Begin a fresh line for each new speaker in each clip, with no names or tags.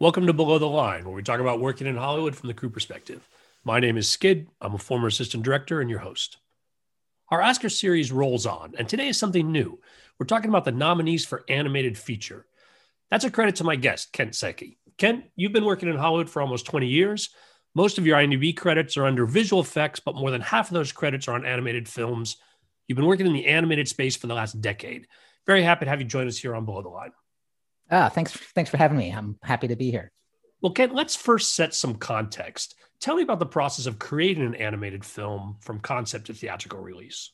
Welcome to Below the Line, where we talk about working in Hollywood from the crew perspective. My name is Skid. I'm a former assistant director and your host. Our Oscar series rolls on, and today is something new. We're talking about the nominees for animated feature. That's a credit to my guest, Kent Secchi. Kent, you've been working in Hollywood for almost 20 years. Most of your IMDb credits are under visual effects, but more than half of those credits are on animated films. You've been working in the animated space for the last decade. Very happy to have you join us here on Below the Line.
Ah, thanks. Thanks for having me. I'm happy to be here.
Well, Kent, let's first set some context. Tell me about the process of creating an animated film from concept to theatrical release.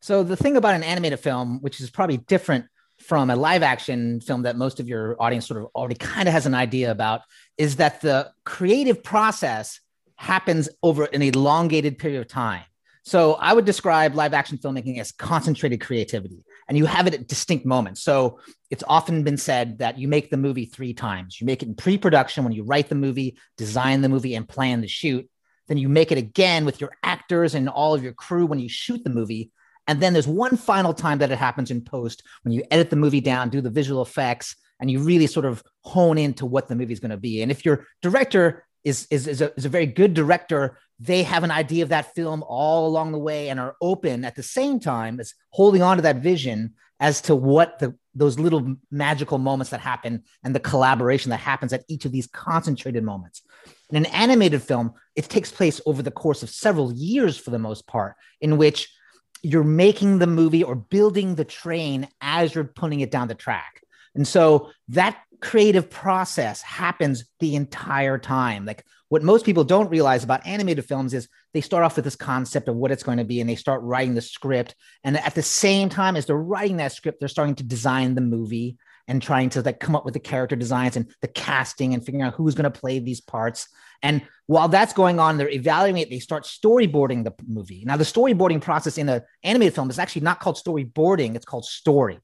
So, the thing about an animated film, which is probably different from a live action film that most of your audience sort of already kind of has an idea about, is that the creative process happens over an elongated period of time. So, I would describe live action filmmaking as concentrated creativity and you have it at distinct moments. So it's often been said that you make the movie three times. You make it in pre production when you write the movie, design the movie, and plan the shoot. Then you make it again with your actors and all of your crew when you shoot the movie. And then there's one final time that it happens in post when you edit the movie down, do the visual effects, and you really sort of hone into what the movie is going to be. And if your director is, is, is, a, is a very good director, they have an idea of that film all along the way and are open at the same time as holding on to that vision as to what the those little magical moments that happen and the collaboration that happens at each of these concentrated moments. In an animated film, it takes place over the course of several years for the most part, in which you're making the movie or building the train as you're putting it down the track. And so that creative process happens the entire time. Like what most people don't realize about animated films is they start off with this concept of what it's going to be and they start writing the script. And at the same time as they're writing that script, they're starting to design the movie and trying to like come up with the character designs and the casting and figuring out who's going to play these parts. And while that's going on, they're evaluating it. They start storyboarding the movie. Now, the storyboarding process in an animated film is actually not called storyboarding; it's called story.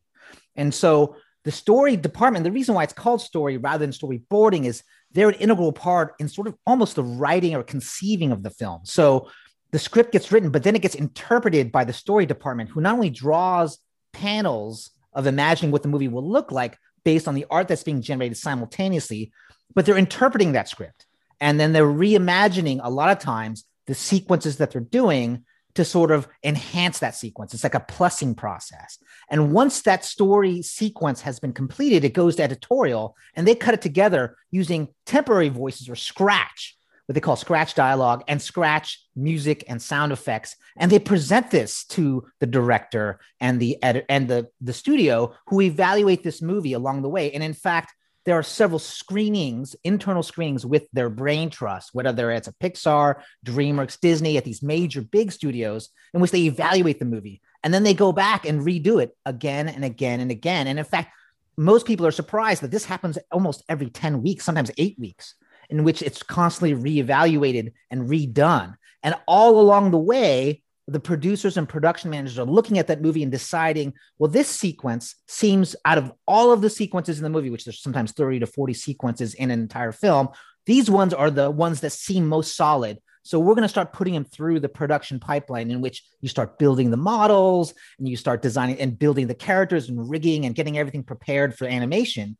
And so the story department, the reason why it's called story rather than storyboarding is they're an integral part in sort of almost the writing or conceiving of the film. So the script gets written, but then it gets interpreted by the story department, who not only draws panels of imagining what the movie will look like based on the art that's being generated simultaneously, but they're interpreting that script. And then they're reimagining a lot of times the sequences that they're doing to sort of enhance that sequence. It's like a plussing process. And once that story sequence has been completed, it goes to editorial and they cut it together using temporary voices or scratch, what they call scratch dialogue and scratch music and sound effects. And they present this to the director and the edit and the, the studio who evaluate this movie along the way. And in fact, there are several screenings, internal screenings with their brain trust, whether it's a Pixar, DreamWorks, Disney, at these major big studios, in which they evaluate the movie. And then they go back and redo it again and again and again. And in fact, most people are surprised that this happens almost every 10 weeks, sometimes eight weeks, in which it's constantly reevaluated and redone. And all along the way, the producers and production managers are looking at that movie and deciding, well, this sequence seems out of all of the sequences in the movie, which there's sometimes 30 to 40 sequences in an entire film, these ones are the ones that seem most solid. So we're going to start putting them through the production pipeline in which you start building the models and you start designing and building the characters and rigging and getting everything prepared for animation.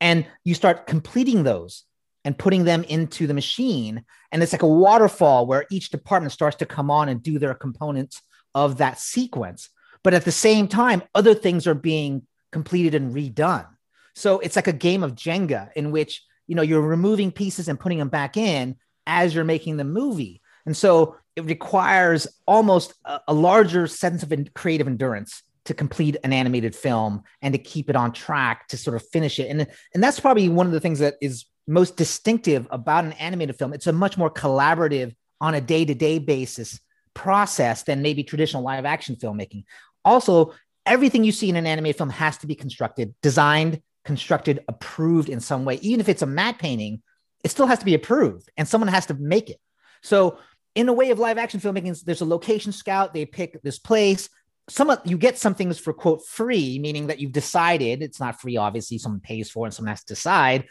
And you start completing those and putting them into the machine. And it's like a waterfall where each department starts to come on and do their components of that sequence. But at the same time, other things are being completed and redone. So it's like a game of Jenga in which you know you're removing pieces and putting them back in as you're making the movie. And so it requires almost a, a larger sense of creative endurance to complete an animated film and to keep it on track to sort of finish it. And, and that's probably one of the things that is most distinctive about an animated film. It's a much more collaborative on a day to day basis process than maybe traditional live action filmmaking. Also, everything you see in an animated film has to be constructed, designed, constructed, approved in some way. Even if it's a matte painting, it still has to be approved and someone has to make it. So, in a way of live action filmmaking, there's a location scout, they pick this place. Some you get some things for quote free, meaning that you've decided it's not free, obviously, someone pays for it and someone has to decide.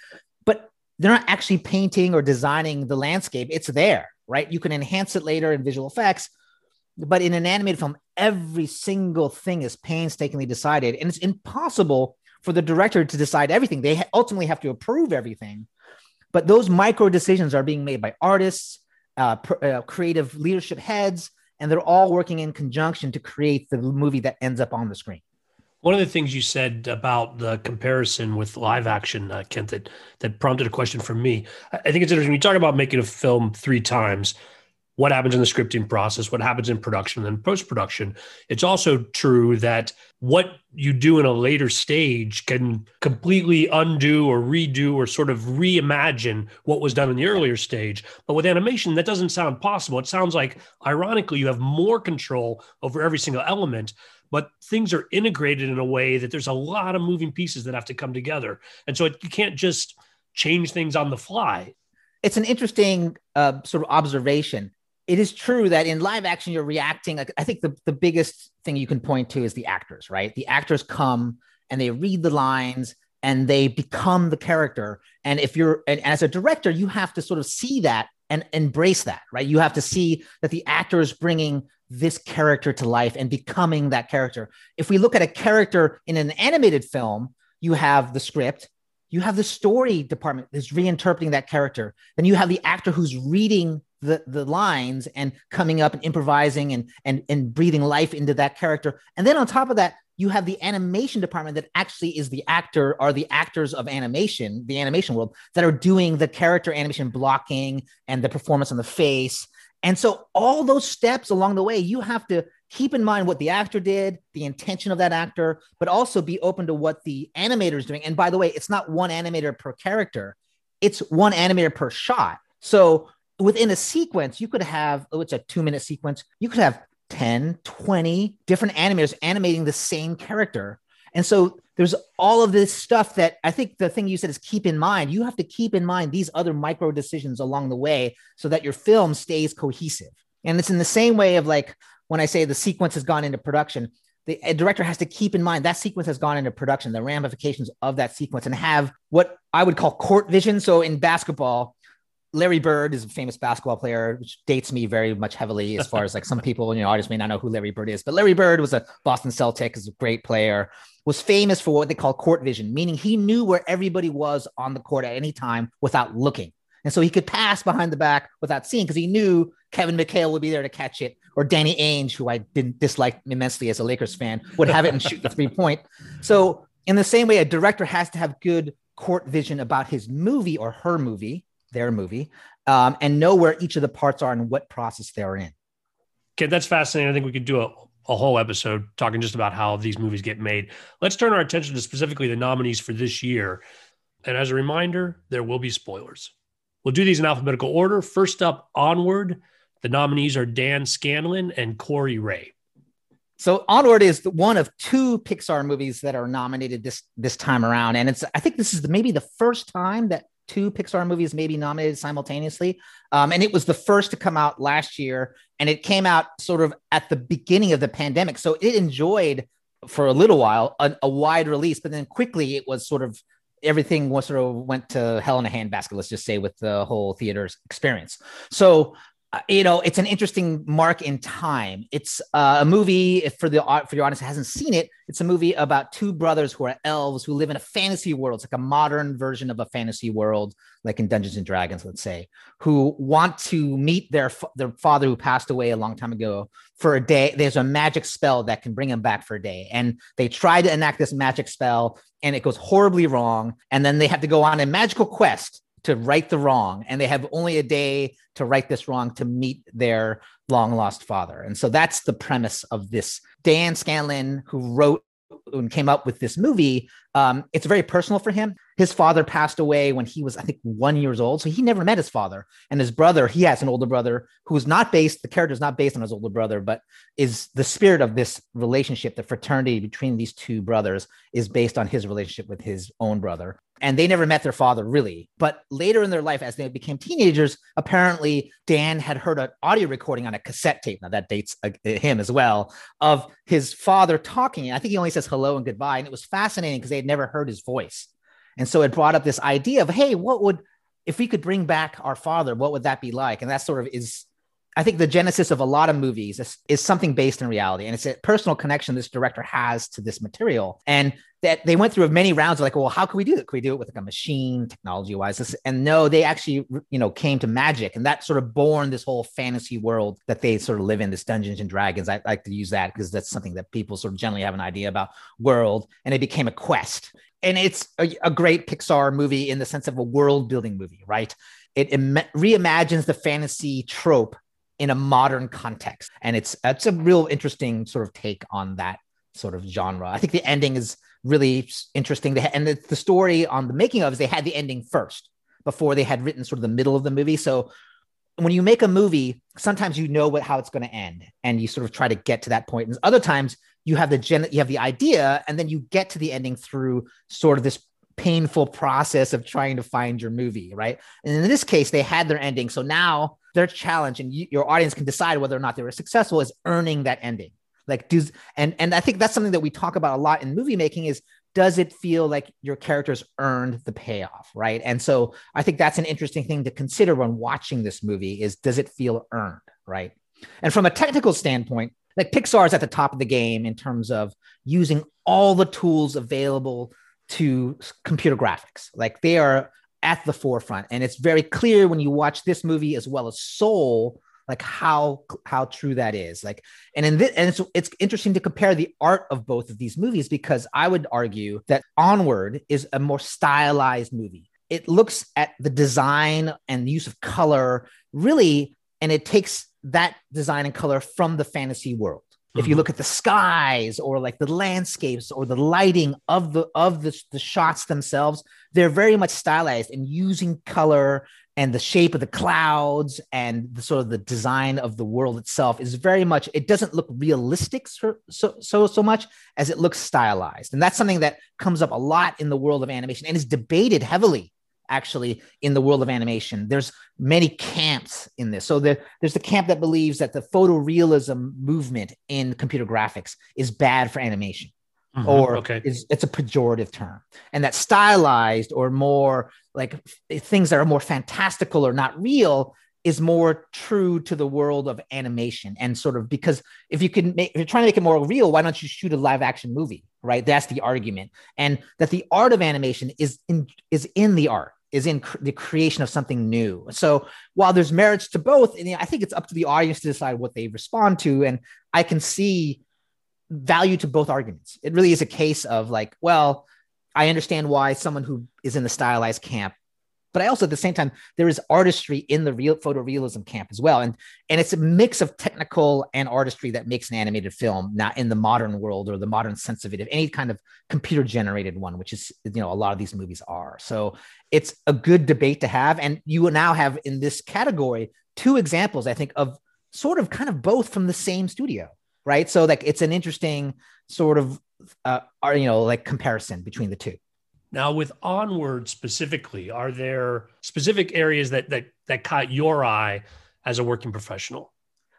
But they're not actually painting or designing the landscape. It's there, right? You can enhance it later in visual effects. But in an animated film, every single thing is painstakingly decided. And it's impossible for the director to decide everything. They ultimately have to approve everything. but those micro decisions are being made by artists, uh, pr- uh, creative leadership heads, and they're all working in conjunction to create the movie that ends up on the screen.
One of the things you said about the comparison with live action, uh, Kent, that, that prompted a question from me. I think it's interesting. You talk about making a film three times what happens in the scripting process, what happens in production, and then post production. It's also true that what you do in a later stage can completely undo or redo or sort of reimagine what was done in the earlier stage. But with animation, that doesn't sound possible. It sounds like, ironically, you have more control over every single element. But things are integrated in a way that there's a lot of moving pieces that have to come together. And so it, you can't just change things on the fly.
It's an interesting uh, sort of observation it is true that in live action you're reacting like i think the, the biggest thing you can point to is the actors right the actors come and they read the lines and they become the character and if you're and as a director you have to sort of see that and embrace that right? You have to see that the actor is bringing this character to life and becoming that character. If we look at a character in an animated film you have the script you have the story department that's reinterpreting that character then you have the actor who's reading the the lines and coming up and improvising and and and breathing life into that character. And then on top of that you have the animation department that actually is the actor are the actors of animation the animation world that are doing the character animation blocking and the performance on the face. And so all those steps along the way you have to keep in mind what the actor did the intention of that actor but also be open to what the animator is doing. And by the way it's not one animator per character. It's one animator per shot. So within a sequence, you could have, oh, it's a two minute sequence. You could have 10, 20 different animators animating the same character. And so there's all of this stuff that I think the thing you said is keep in mind. You have to keep in mind these other micro decisions along the way so that your film stays cohesive. And it's in the same way of like when I say the sequence has gone into production, the director has to keep in mind that sequence has gone into production, the ramifications of that sequence, and have what I would call court vision. So in basketball, Larry Bird is a famous basketball player, which dates me very much heavily as far as like some people, you know, artists may not know who Larry Bird is, but Larry Bird was a Boston Celtic, is a great player, was famous for what they call court vision, meaning he knew where everybody was on the court at any time without looking. And so he could pass behind the back without seeing because he knew Kevin McHale would be there to catch it, or Danny Ainge, who I didn't dislike immensely as a Lakers fan, would have it and shoot the three point. So, in the same way, a director has to have good court vision about his movie or her movie their movie, um, and know where each of the parts are and what process they're in.
Okay, that's fascinating. I think we could do a, a whole episode talking just about how these movies get made. Let's turn our attention to specifically the nominees for this year. And as a reminder, there will be spoilers. We'll do these in alphabetical order. First up, Onward. The nominees are Dan Scanlon and Kori Rae.
So Onward is one of two Pixar movies that are nominated this this time around, and it's I think this is the, maybe the first time that two Pixar movies maybe nominated simultaneously. Um, and it was the first to come out last year. And it came out sort of at the beginning of the pandemic. So it enjoyed for a little while a, a wide release, but then quickly it was sort of everything was sort of went to hell in a handbasket, let's just say, with the whole theater's experience. So you know, it's an interesting mark in time. It's uh, a movie for the for your audience hasn't seen it. It's a movie about two brothers who are elves who live in a fantasy world. It's like a modern version of a fantasy world, like in Dungeons and Dragons, let's say, who want to meet their their father who passed away a long time ago for a day. There's a magic spell that can bring him back for a day, and they try to enact this magic spell, and it goes horribly wrong. And then they have to go on a magical quest to right the wrong and they have only a day to right this wrong to meet their long lost father. And so that's the premise of this. Dan scanlon who wrote and came up with this movie um, it's very personal for him. His father passed away when he was i think one years old so he never met his father. And his brother he has an older brother who's not based the character is not based on his older brother but is the spirit of this relationship the fraternity between these two brothers is based on his relationship with his own brother and they never met their father really. But later in their life as they became teenagers apparently dan had heard an audio recording on a cassette tape now that dates uh, him as well of his father talking. I think he only says hello and goodbye and it was fascinating because they had never heard his voice. And so it brought up this idea of hey what would if we could bring back our father what would that be like? And that sort of is I think the genesis of a lot of movies is, is, something based in reality, and it's a personal connection this director has to this material, and that they went through many rounds of like, well, how can we do it? Can we do it with like a machine, technology wise? And no, they actually, you know, came to magic, and that sort of born this whole fantasy world that they sort of live in, this Dungeons and Dragons. I like to use that because that's something that people sort of generally have an idea about world, and it became a quest. And it's a, a great Pixar movie in the sense of a world building movie, right? It Im- reimagines the fantasy trope in a modern context. And it's it's a real interesting sort of take on that sort of genre. I think the ending is really interesting. And the, the story on the making of is they had the ending first before they had written sort of the middle of the movie. So when you make a movie, sometimes you know what how it's going to end, and you sort of try to get to that point. And other times you have the gen, you have the idea, and then you get to the ending through sort of this painful process of trying to find your movie, right? And in this case, they had their ending, so now their challenge and you, your audience can decide whether or not they were successful is earning that ending like does and and i think that's something that we talk about a lot in movie making is does it feel like your characters earned the payoff right and so i think that's an interesting thing to consider when watching this movie is does it feel earned right and from a technical standpoint like pixar is at the top of the game in terms of using all the tools available to computer graphics like they are at the forefront. And it's very clear when you watch this movie as well as Soul, like how how true that is. Like, and in this, and it's it's interesting to compare the art of both of these movies because I would argue that Onward is a more stylized movie. It looks at the design and the use of color really, and it takes that design and color from the fantasy world if you mm-hmm. look at the skies or like the landscapes or the lighting of the of the, the shots themselves they're very much stylized and using color and the shape of the clouds and the sort of the design of the world itself is very much it doesn't look realistic so so so, much as it looks stylized and that's something that comes up a lot in the world of animation and is debated heavily actually in the world of animation. There's many camps in this. So the, there's the camp that believes that the photorealism movement in computer graphics is bad for animation. Mm-hmm. Or okay. is, it's a pejorative term, and that stylized or more like things that are more fantastical or not real is more true to the world of animation and sort of because if you can make if you're trying to make it more real why don't you shoot a live action movie right that's the argument and that the art of animation is in is in the art is in cr- the creation of something new. So while there's merits to both, and I think it's up to the audience to decide what they respond to. And I can see value to both arguments. It really is a case of like, well, I understand why someone who is in the stylized camp but I also at the same time there is artistry in the real photorealism camp as well, and and it's a mix of technical and artistry that makes an animated film, not in the modern world or the modern sense of it, of any kind of computer generated one, which is you know a lot of these movies are. So it's a good debate to have, and you will now have in this category two examples, I think, of sort of kind of both from the same studio, right? So like it's an interesting sort of uh, you know like comparison between the two.
Now, with Onward specifically, are there specific areas that that that caught your eye as a working professional?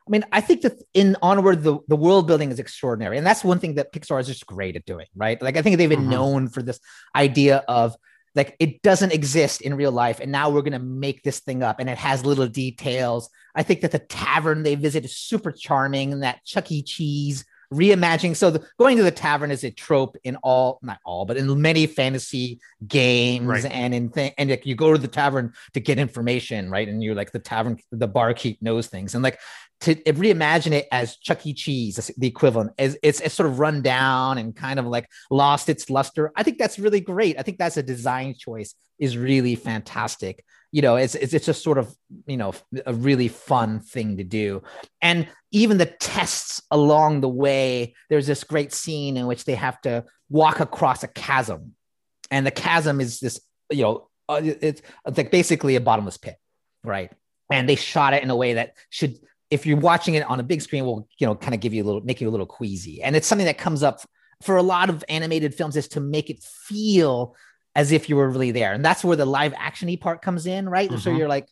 I mean, I think that in Onward, the, the world building is extraordinary. And that's one thing that Pixar is just great at doing, right? Like, I think they've been mm-hmm. known for this idea of like it doesn't exist in real life. And now we're going to make this thing up. And it has little details. I think that the tavern they visit is super charming and that Chuck E. Cheese reimagining. So the, going to the tavern is a trope in all, not all, but in many fantasy games right. and in th- and like you go to the tavern to get information, right? And you're like the tavern, the barkeep knows things, and like to reimagine it as Chuck E. Cheese, the equivalent, is it's, it's sort of run down and kind of like lost its luster. I think that's really great. I think that's a design choice is really fantastic you know it's, it's it's just sort of you know a really fun thing to do. And even the tests along the way there's this great scene in which they have to walk across a chasm. And the chasm is this you know uh, it's, it's like basically a bottomless pit right? And they shot it in a way that should if you're watching it on a big screen will you know kind of give you a little make you a little queasy. And it's something that comes up for a lot of animated films is to make it feel as if you were really there. And that's where the live actiony part comes in, right? Mm-hmm. So you're like,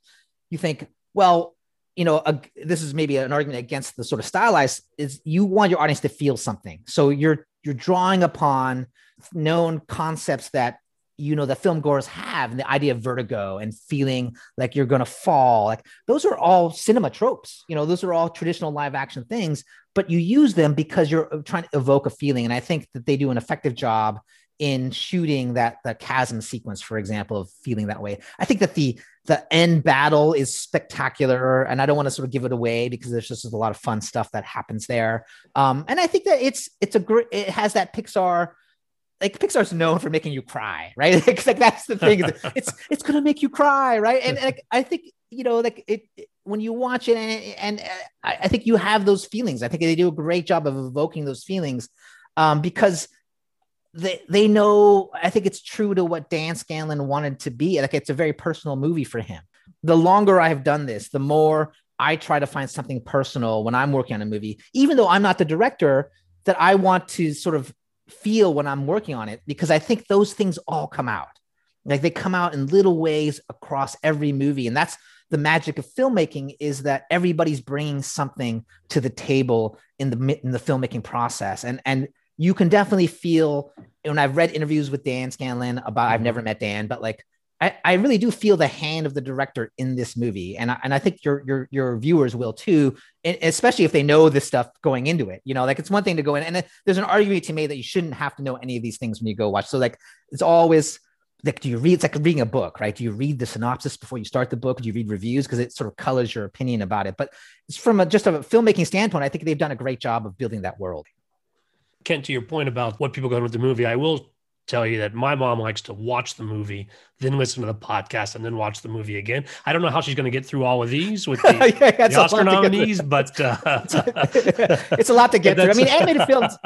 you think, well, you know, a, this is maybe an argument against the sort of stylized is you want your audience to feel something. So you're you're drawing upon known concepts that you know the film goers have and the idea of vertigo and feeling like you're going to fall like those are all cinema tropes you know those are all traditional live action things but you use them because you're uh, trying to evoke a feeling and i think that they do an effective job in shooting that the chasm sequence for example of feeling that way i think that the the end battle is spectacular and i don't want to sort of give it away because there's just a lot of fun stuff that happens there um, and i think that it's it's a great it has that pixar like Pixar's known for making you cry, right? like that's the thing. it's it's gonna make you cry, right? And, and I think you know, like it, it when you watch it, and, and I, I, think you have those feelings. I think they do a great job of evoking those feelings um, because they they know. I think it's true to what Dan Scanlon wanted to be. Like it's a very personal movie for him. The longer I have done this, the more I try to find something personal when I'm working on a movie, even though I'm not the director. That I want to sort of feel when I'm working on it because I think those things all come out. Like they come out in little ways across every movie. And that's the magic of filmmaking is that everybody's bringing something to the table in the in the filmmaking process. And and you can definitely feel when I've read interviews with Dan Scanlon about I've mm-hmm. never met Dan, but like I, I really do feel the hand of the director in this movie, and I, and I think your your your viewers will too, especially if they know this stuff going into it. You know, like it's one thing to go in, and there's an argument to me that you shouldn't have to know any of these things when you go watch. So like it's always like, do you read? It's like reading a book, right? Do you read the synopsis before you start the book? Do you read reviews because it sort of colors your opinion about it? But it's from a, just a filmmaking standpoint, I think they've done a great job of building that world.
Kent, to your point about what people go with the movie, I will tell you that my mom likes to watch the movie, then listen to the podcast, and then watch the movie again. I don't know how she's going to get through all of these with the, yeah, the Oscar nominees, but uh,
it's a lot to get through. I mean, animated films.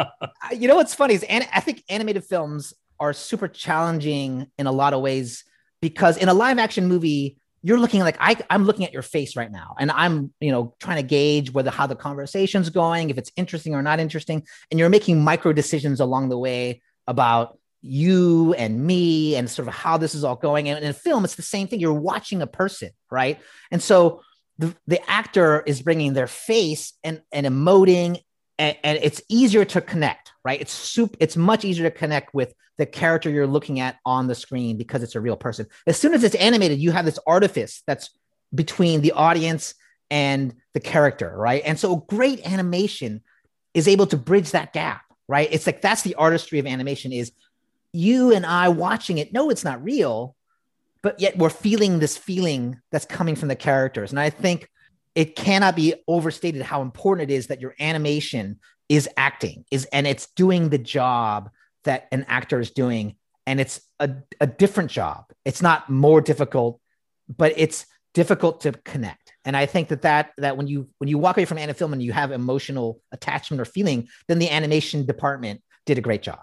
You know what's funny is, and I think animated films are super challenging in a lot of ways because in a live action movie. You're looking like I, I'm looking at your face right now, and I'm, you know, trying to gauge whether how the conversation's going, if it's interesting or not interesting, and you're making micro decisions along the way about you and me and sort of how this is all going. And in film, it's the same thing. You're watching a person, right? And so the, the actor is bringing their face and, and emoting, and, and it's easier to connect, right? It's soup. It's much easier to connect with the character you're looking at on the screen because it's a real person. As soon as it's animated, you have this artifice that's between the audience and the character, right? And so great animation is able to bridge that gap, right? It's like that's the artistry of animation is you and I watching it No, it's not real, but yet we're feeling this feeling that's coming from the characters. And I think it cannot be overstated how important it is that your animation is acting is and it's doing the job that an actor is doing and it's a, a different job. It's not more difficult but it's difficult to connect. And i think that that that when you when you walk away from animation film and you have emotional attachment or feeling then the animation department did a great job.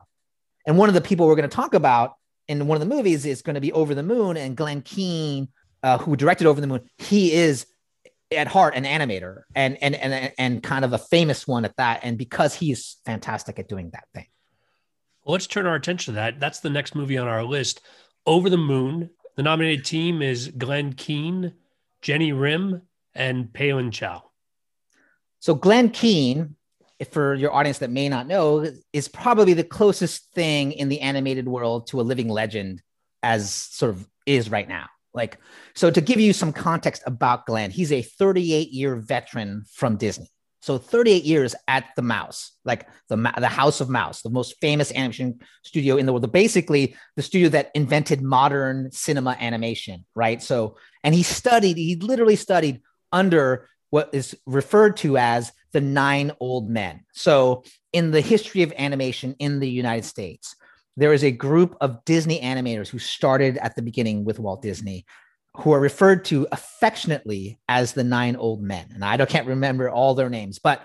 And one of the people we're going to talk about in one of the movies is going to be Over the Moon, and glen Keane, uh, who directed Over the Moon, he is at heart an animator and and and and kind of a famous one at that. And because he's fantastic at doing that thing.
Well, let's turn our attention to that. That's the next movie on our list. Over the Moon. The nominated team is glen Keane, Gennie Rim, and Peilin Chou.
So glen Keane for your audience that may not know, is probably the closest thing in the animated world to a living legend as sort of is right now. Like, so to give you some context about Glen, he's a 38 year veteran from Disney. So 38 years at the Mouse, like the the House of Mouse, the most famous animation studio in the world. Basically, the studio that invented modern cinema animation, right? So, and he studied, he literally studied under what is referred to as the nine old men. So, in the history of animation in the United States, there is a group of Disney animators who started at the beginning with Walt Disney, who are referred to affectionately as the nine old men. And I can't remember all their names, but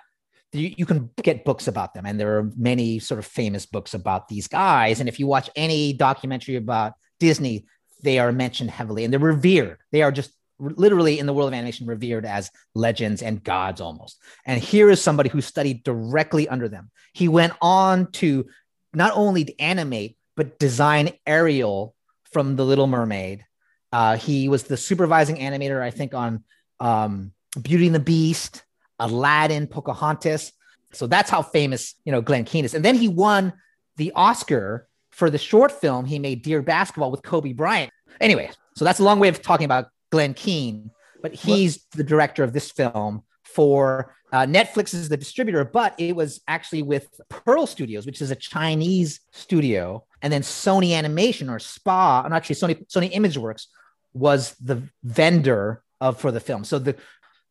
you, you can get books about them. And there are many sort of famous books about these guys. And if you watch any documentary about Disney, they are mentioned heavily and they're revered. They are just literally in the world of animation revered as legends and gods almost. And here is somebody who studied directly under them. He went on to not only to animate, but design Ariel from The Little Mermaid. Uh, he was the supervising animator, I think, on um, Beauty and the Beast, Aladdin, Pocahontas. So that's how famous, you know, Glen Keane is. And then he won the Oscar for the short film, he made Dear Basketball with Kobe Bryant. Anyway, so that's a long way of talking about Glen Keane, but he's what? the director of this film for uh, Netflix is the distributor, but it was actually with Pearl Studios, which is a Chinese studio, and then Sony Animation or SPA, and actually Sony Sony ImageWorks was the vendor of for the film. So the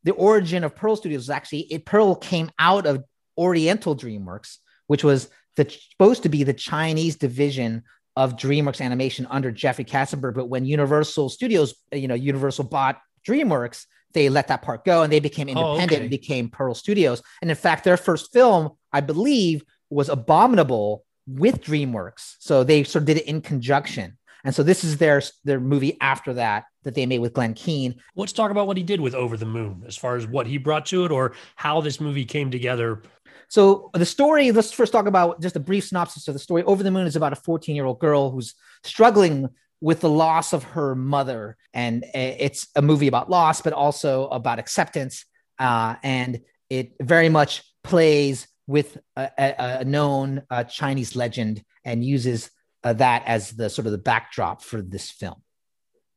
the origin of Pearl Studios is actually it Pearl came out of Oriental DreamWorks, which was the, supposed to be the Chinese division of DreamWorks Animation under Jeffrey Katzenberg. But when Universal Studios, you know, Universal bought DreamWorks, they let that part go and they became oh, independent oh, okay. and became Pearl Studios. And in fact, their first film, I believe, was Abominable with DreamWorks. So they sort of did it in conjunction. And so this is their their movie after that that they made with Glen Keane.
Let's talk about what he did with Over the Moon, as far as what he brought to it, or how this movie came together.
So the story. Let's first talk about just a brief synopsis of the story. Over the Moon is about a 14 year old girl who's struggling with the loss of her mother. And it's a movie about loss, but also about acceptance. Uh, and it very much plays with a, a, known uh, Chinese legend and uses uh, that as the sort of the backdrop for this film.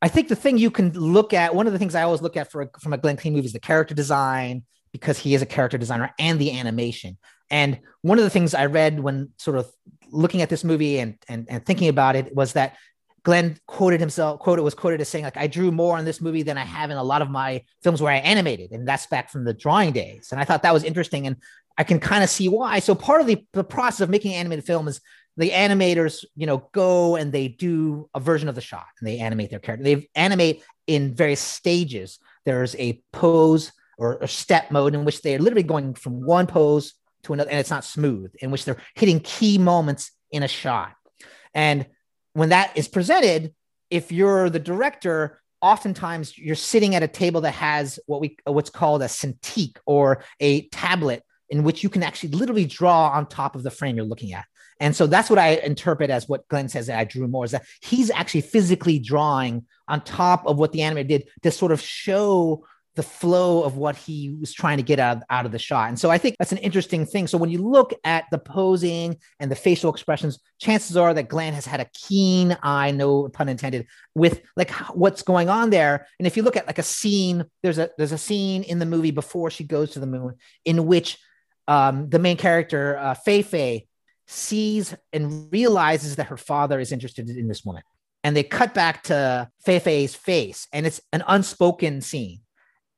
I think the thing you can look at, one of the things I always look at for a, from a Glen Keane movie is the character design, because he is a character designer and the animation. And one of the things I read when sort of looking at this movie and, and, and thinking about it was that Glen quoted himself, quoted was quoted as saying, like, I drew more on this movie than I have in a lot of my films where I animated. And that's back from the drawing days. And I thought that was interesting. And I can kind of see why. So part of the, the process of making animated film is the animators, you know, go and they do a version of the shot and they animate their character. They animate in various stages. There's a pose or, or step mode in which they're literally going from one pose to another, and it's not smooth, in which they're hitting key moments in a shot. And when that is presented, if you're the director, oftentimes you're sitting at a table that has what we what's called a Cintiq or a tablet in which you can actually literally draw on top of the frame you're looking at. And so that's what I interpret as what Glen says that I drew more is that he's actually physically drawing on top of what the animator did to sort of show the flow of what he was trying to get out, out of the shot. And so I think that's an interesting thing. So when you look at the posing and the facial expressions, chances are that Glen has had a keen eye, no pun intended, with like what's going on there. And if you look at like a scene, there's a there's a scene in the movie before she goes to the moon in which um, the main character, uh, Fei Fei, sees and realizes that her father is interested in this woman. And they cut back to Fei Fei's face, and it's an unspoken scene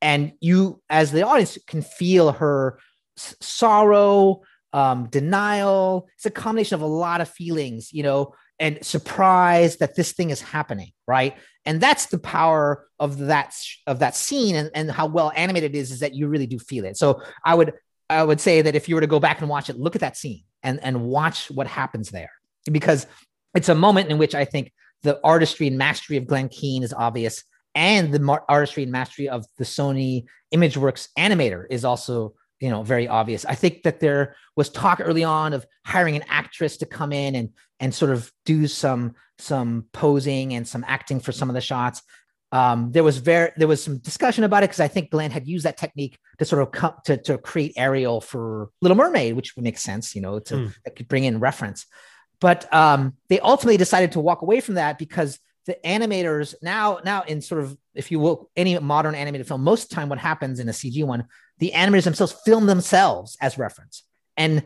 and you as the audience can feel her s- sorrow um, denial. It's a combination of a lot of feelings you know and surprise that this thing is happening right? And that's the power of that of that scene and, and how well animated it is is that you really do feel it. So i would i would say that if you were to go back and watch it look at that scene and and watch what happens there. Because it's a moment in which i think the artistry and mastery of glen keane is obvious and the artistry and mastery of the Sony ImageWorks animator is also you know very obvious. I think that there was talk early on of hiring an actress to come in and and sort of do some some posing and some acting for some of the shots. Um, there was very there was some discussion about it because I think Glen had used that technique to sort of come to, to create Ariel for Little Mermaid, which would make sense, you know, to mm. bring in reference. But um, they ultimately decided to walk away from that because the animators now now in sort of if you will any modern animated film most of the time what happens in a cg one the animators themselves film themselves as reference. And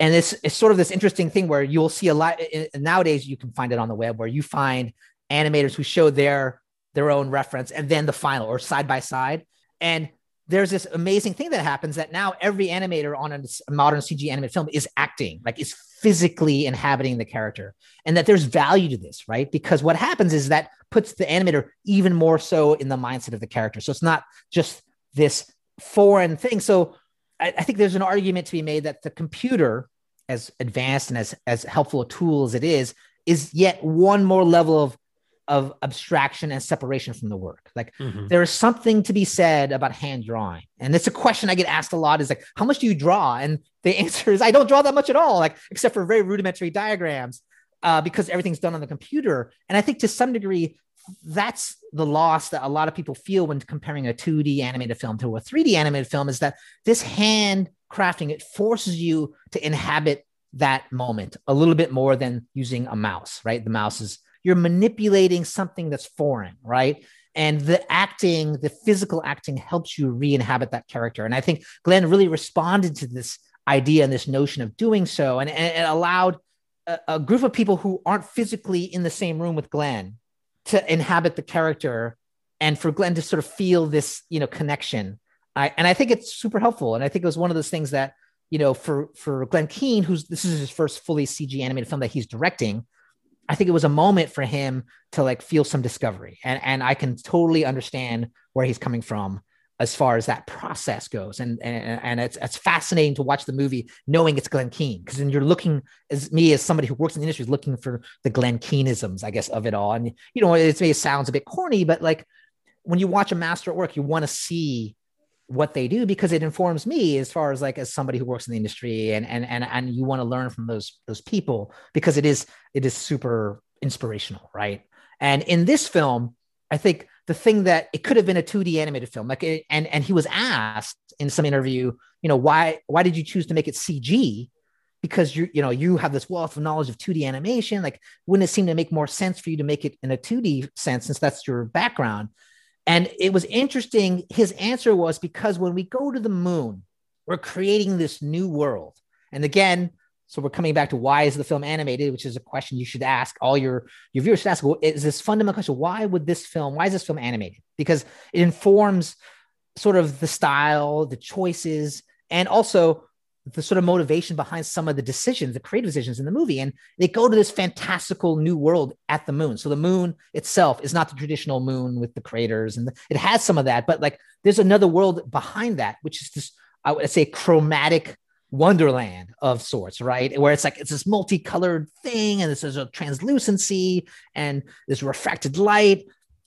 and it's, it's sort of this interesting thing where you'll see a lot nowadays you can find it on the web where you find animators who show their their own reference and then the final or side by side. And there's this amazing thing that happens that now every animator on a modern CG animated film is acting, like is physically inhabiting the character, and that there's value to this, right? Because what happens is that puts the animator even more so in the mindset of the character. So it's not just this foreign thing. So I, I think there's an argument to be made that the computer, as advanced and as as helpful a tool as it is, is yet one more level of of abstraction and separation from the work. Like mm-hmm. there is something to be said about hand drawing. And it's a question I get asked a lot is like, how much do you draw? And the answer is I don't draw that much at all, like except for very rudimentary diagrams, uh, because everything's done on the computer. And I think to some degree, that's the loss that a lot of people feel when comparing a 2D animated film to a 3D animated film is that this hand crafting, it forces you to inhabit that moment a little bit more than using a mouse, right? The mouse is you're manipulating something that's foreign, right? And the acting, the physical acting helps you re inhabit that character. And I think Glen really responded to this idea and this notion of doing so and, and it allowed a, a group of people who aren't physically in the same room with Glen to inhabit the character and for Glen to sort of feel this, you know, connection. I, and I think it's super helpful. And I think it was one of those things that, you know, for for Glen Keane, who's this is his first fully CG animated film that he's directing, I think it was a moment for him to like feel some discovery. And and I can totally understand where he's coming from as far as that process goes. And and, and it's it's fascinating to watch the movie knowing it's Glen Keane because then you're looking as me as somebody who works in the industry is looking for the Glen Keaneisms, I guess, of it all. And you know, it, it sounds a bit corny, but like when you watch a master at work, you want to see what they do because it informs me as far as like as somebody who works in the industry and and and and you want to learn from those those people because it is it is super inspirational, right? And in this film, I think the thing that it could have been a 2D animated film, like, it, and and he was asked in some interview, you know, why why did you choose to make it CG? Because you you know you have this wealth of knowledge of 2D animation. Like, wouldn't it seem to make more sense for you to make it in a 2D sense since that's your background? And it was interesting. His answer was because when we go to the moon, we're creating this new world. And again, so we're coming back to why is the film animated, which is a question you should ask all your your viewers should ask. Well, is this fundamental question? Why would this film? Why is this film animated? Because it informs sort of the style, the choices, and also the sort of motivation behind some of the decisions, the creative decisions in the movie. And they go to this fantastical new world at the moon. So the moon itself is not the traditional moon with the craters, and it has some of that, but like there's another world behind that, which is this, I would say, chromatic wonderland of sorts, right? Where it's like it's this multicolored thing, and this is a translucency and this refracted light.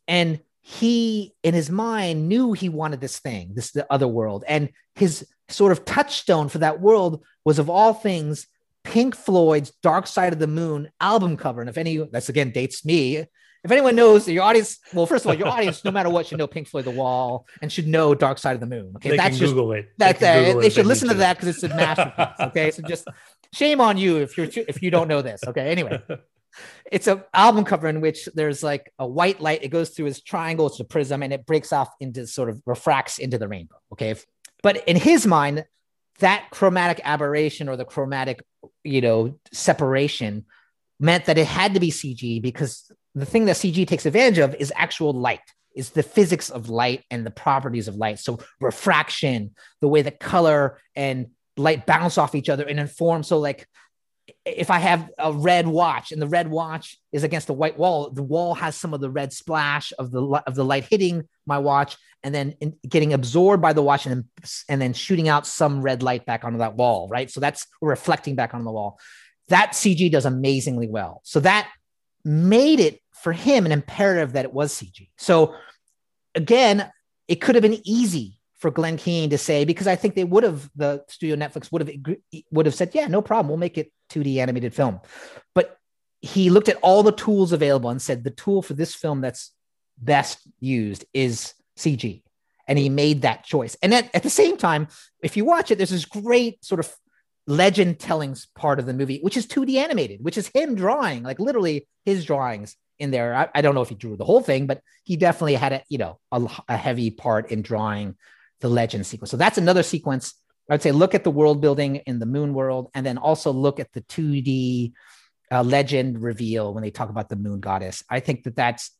And he, in his mind, knew he wanted this thing, this the other world. And his sort of touchstone for that world was of all things Pink Floyd's Dark Side of the Moon album cover. And if any, that's again dates me if anyone knows your audience, well, first of all, your audience, no matter what, should know Pink Floyd The Wall and should know Dark Side of the Moon. Okay,
they
that's just
Google it.
That's
they,
uh, they should listen to that because it's a masterpiece. Okay, so just shame on you if you're if you don't know this. Okay, anyway, it's an album cover in which there's like a white light. It goes through this triangle, it's a prism, and it breaks off into sort of refracts into the rainbow. Okay, but in his mind, that chromatic aberration or the chromatic, you know, separation meant that it had to be CG because the thing that CG takes advantage of is actual light, is the physics of light and the properties of light. So refraction, the way that color and light bounce off each other and inform. So like if I have a red watch and the red watch is against the white wall, the wall has some of the red splash of the of the light hitting my watch and then getting absorbed by the watch and then, and then shooting out some red light back onto that wall, right? So that's reflecting back on the wall. That CG does amazingly well. So that made it for him an imperative that it was CG. So again, it could have been easy for Glen Keane to say because I think they would have the studio Netflix would have would have said, yeah, no problem, we'll make it 2D animated film. But he looked at all the tools available and said the tool for this film that's best used is CG. And he made that choice. And at, at the same time, if you watch it, there's this great sort of legend telling part of the movie, which is 2D animated, which is him drawing, like literally his drawings in there. I, I, don't know if he drew the whole thing, but he definitely had a you know a, a, heavy part in drawing the legend sequence. So that's another sequence. I'd say look at the world building in the moon world, and then also look at the 2D uh, legend reveal when they talk about the moon goddess. I think that that's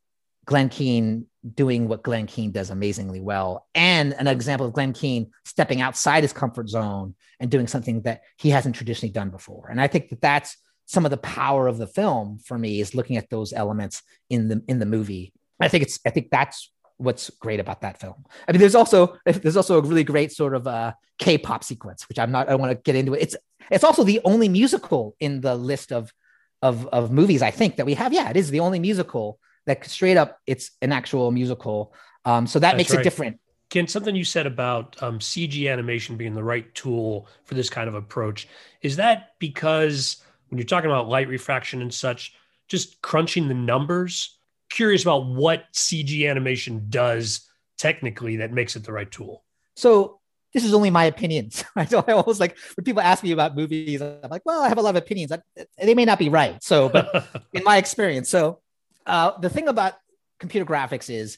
Glen Keane doing what Glen Keane does amazingly well, and an example of Glen Keane stepping outside his comfort zone and doing something that he hasn't traditionally done before. And I think that that's some of the power of the film for me is looking at those elements in the in the movie. I think it's I think that's what's great about that film. I mean, there's also there's also a really great sort of uh, K-pop sequence, which I'm not I want to get into it. It's it's also the only musical in the list of of of movies I think that we have. Yeah, it is the only musical that straight up it's an actual musical. Um, so that That's makes right. it different.
Ken, something you said about um, CG animation being the right tool for this kind of approach is that because when you're talking about light refraction and such, just crunching the numbers. Curious about what CG animation does technically that makes it the right tool.
So this is only my opinions. so I always like when people ask me about movies, I'm like, well, I have a lot of opinions. They may not be right. So, but in my experience, so uh, the thing about computer graphics is,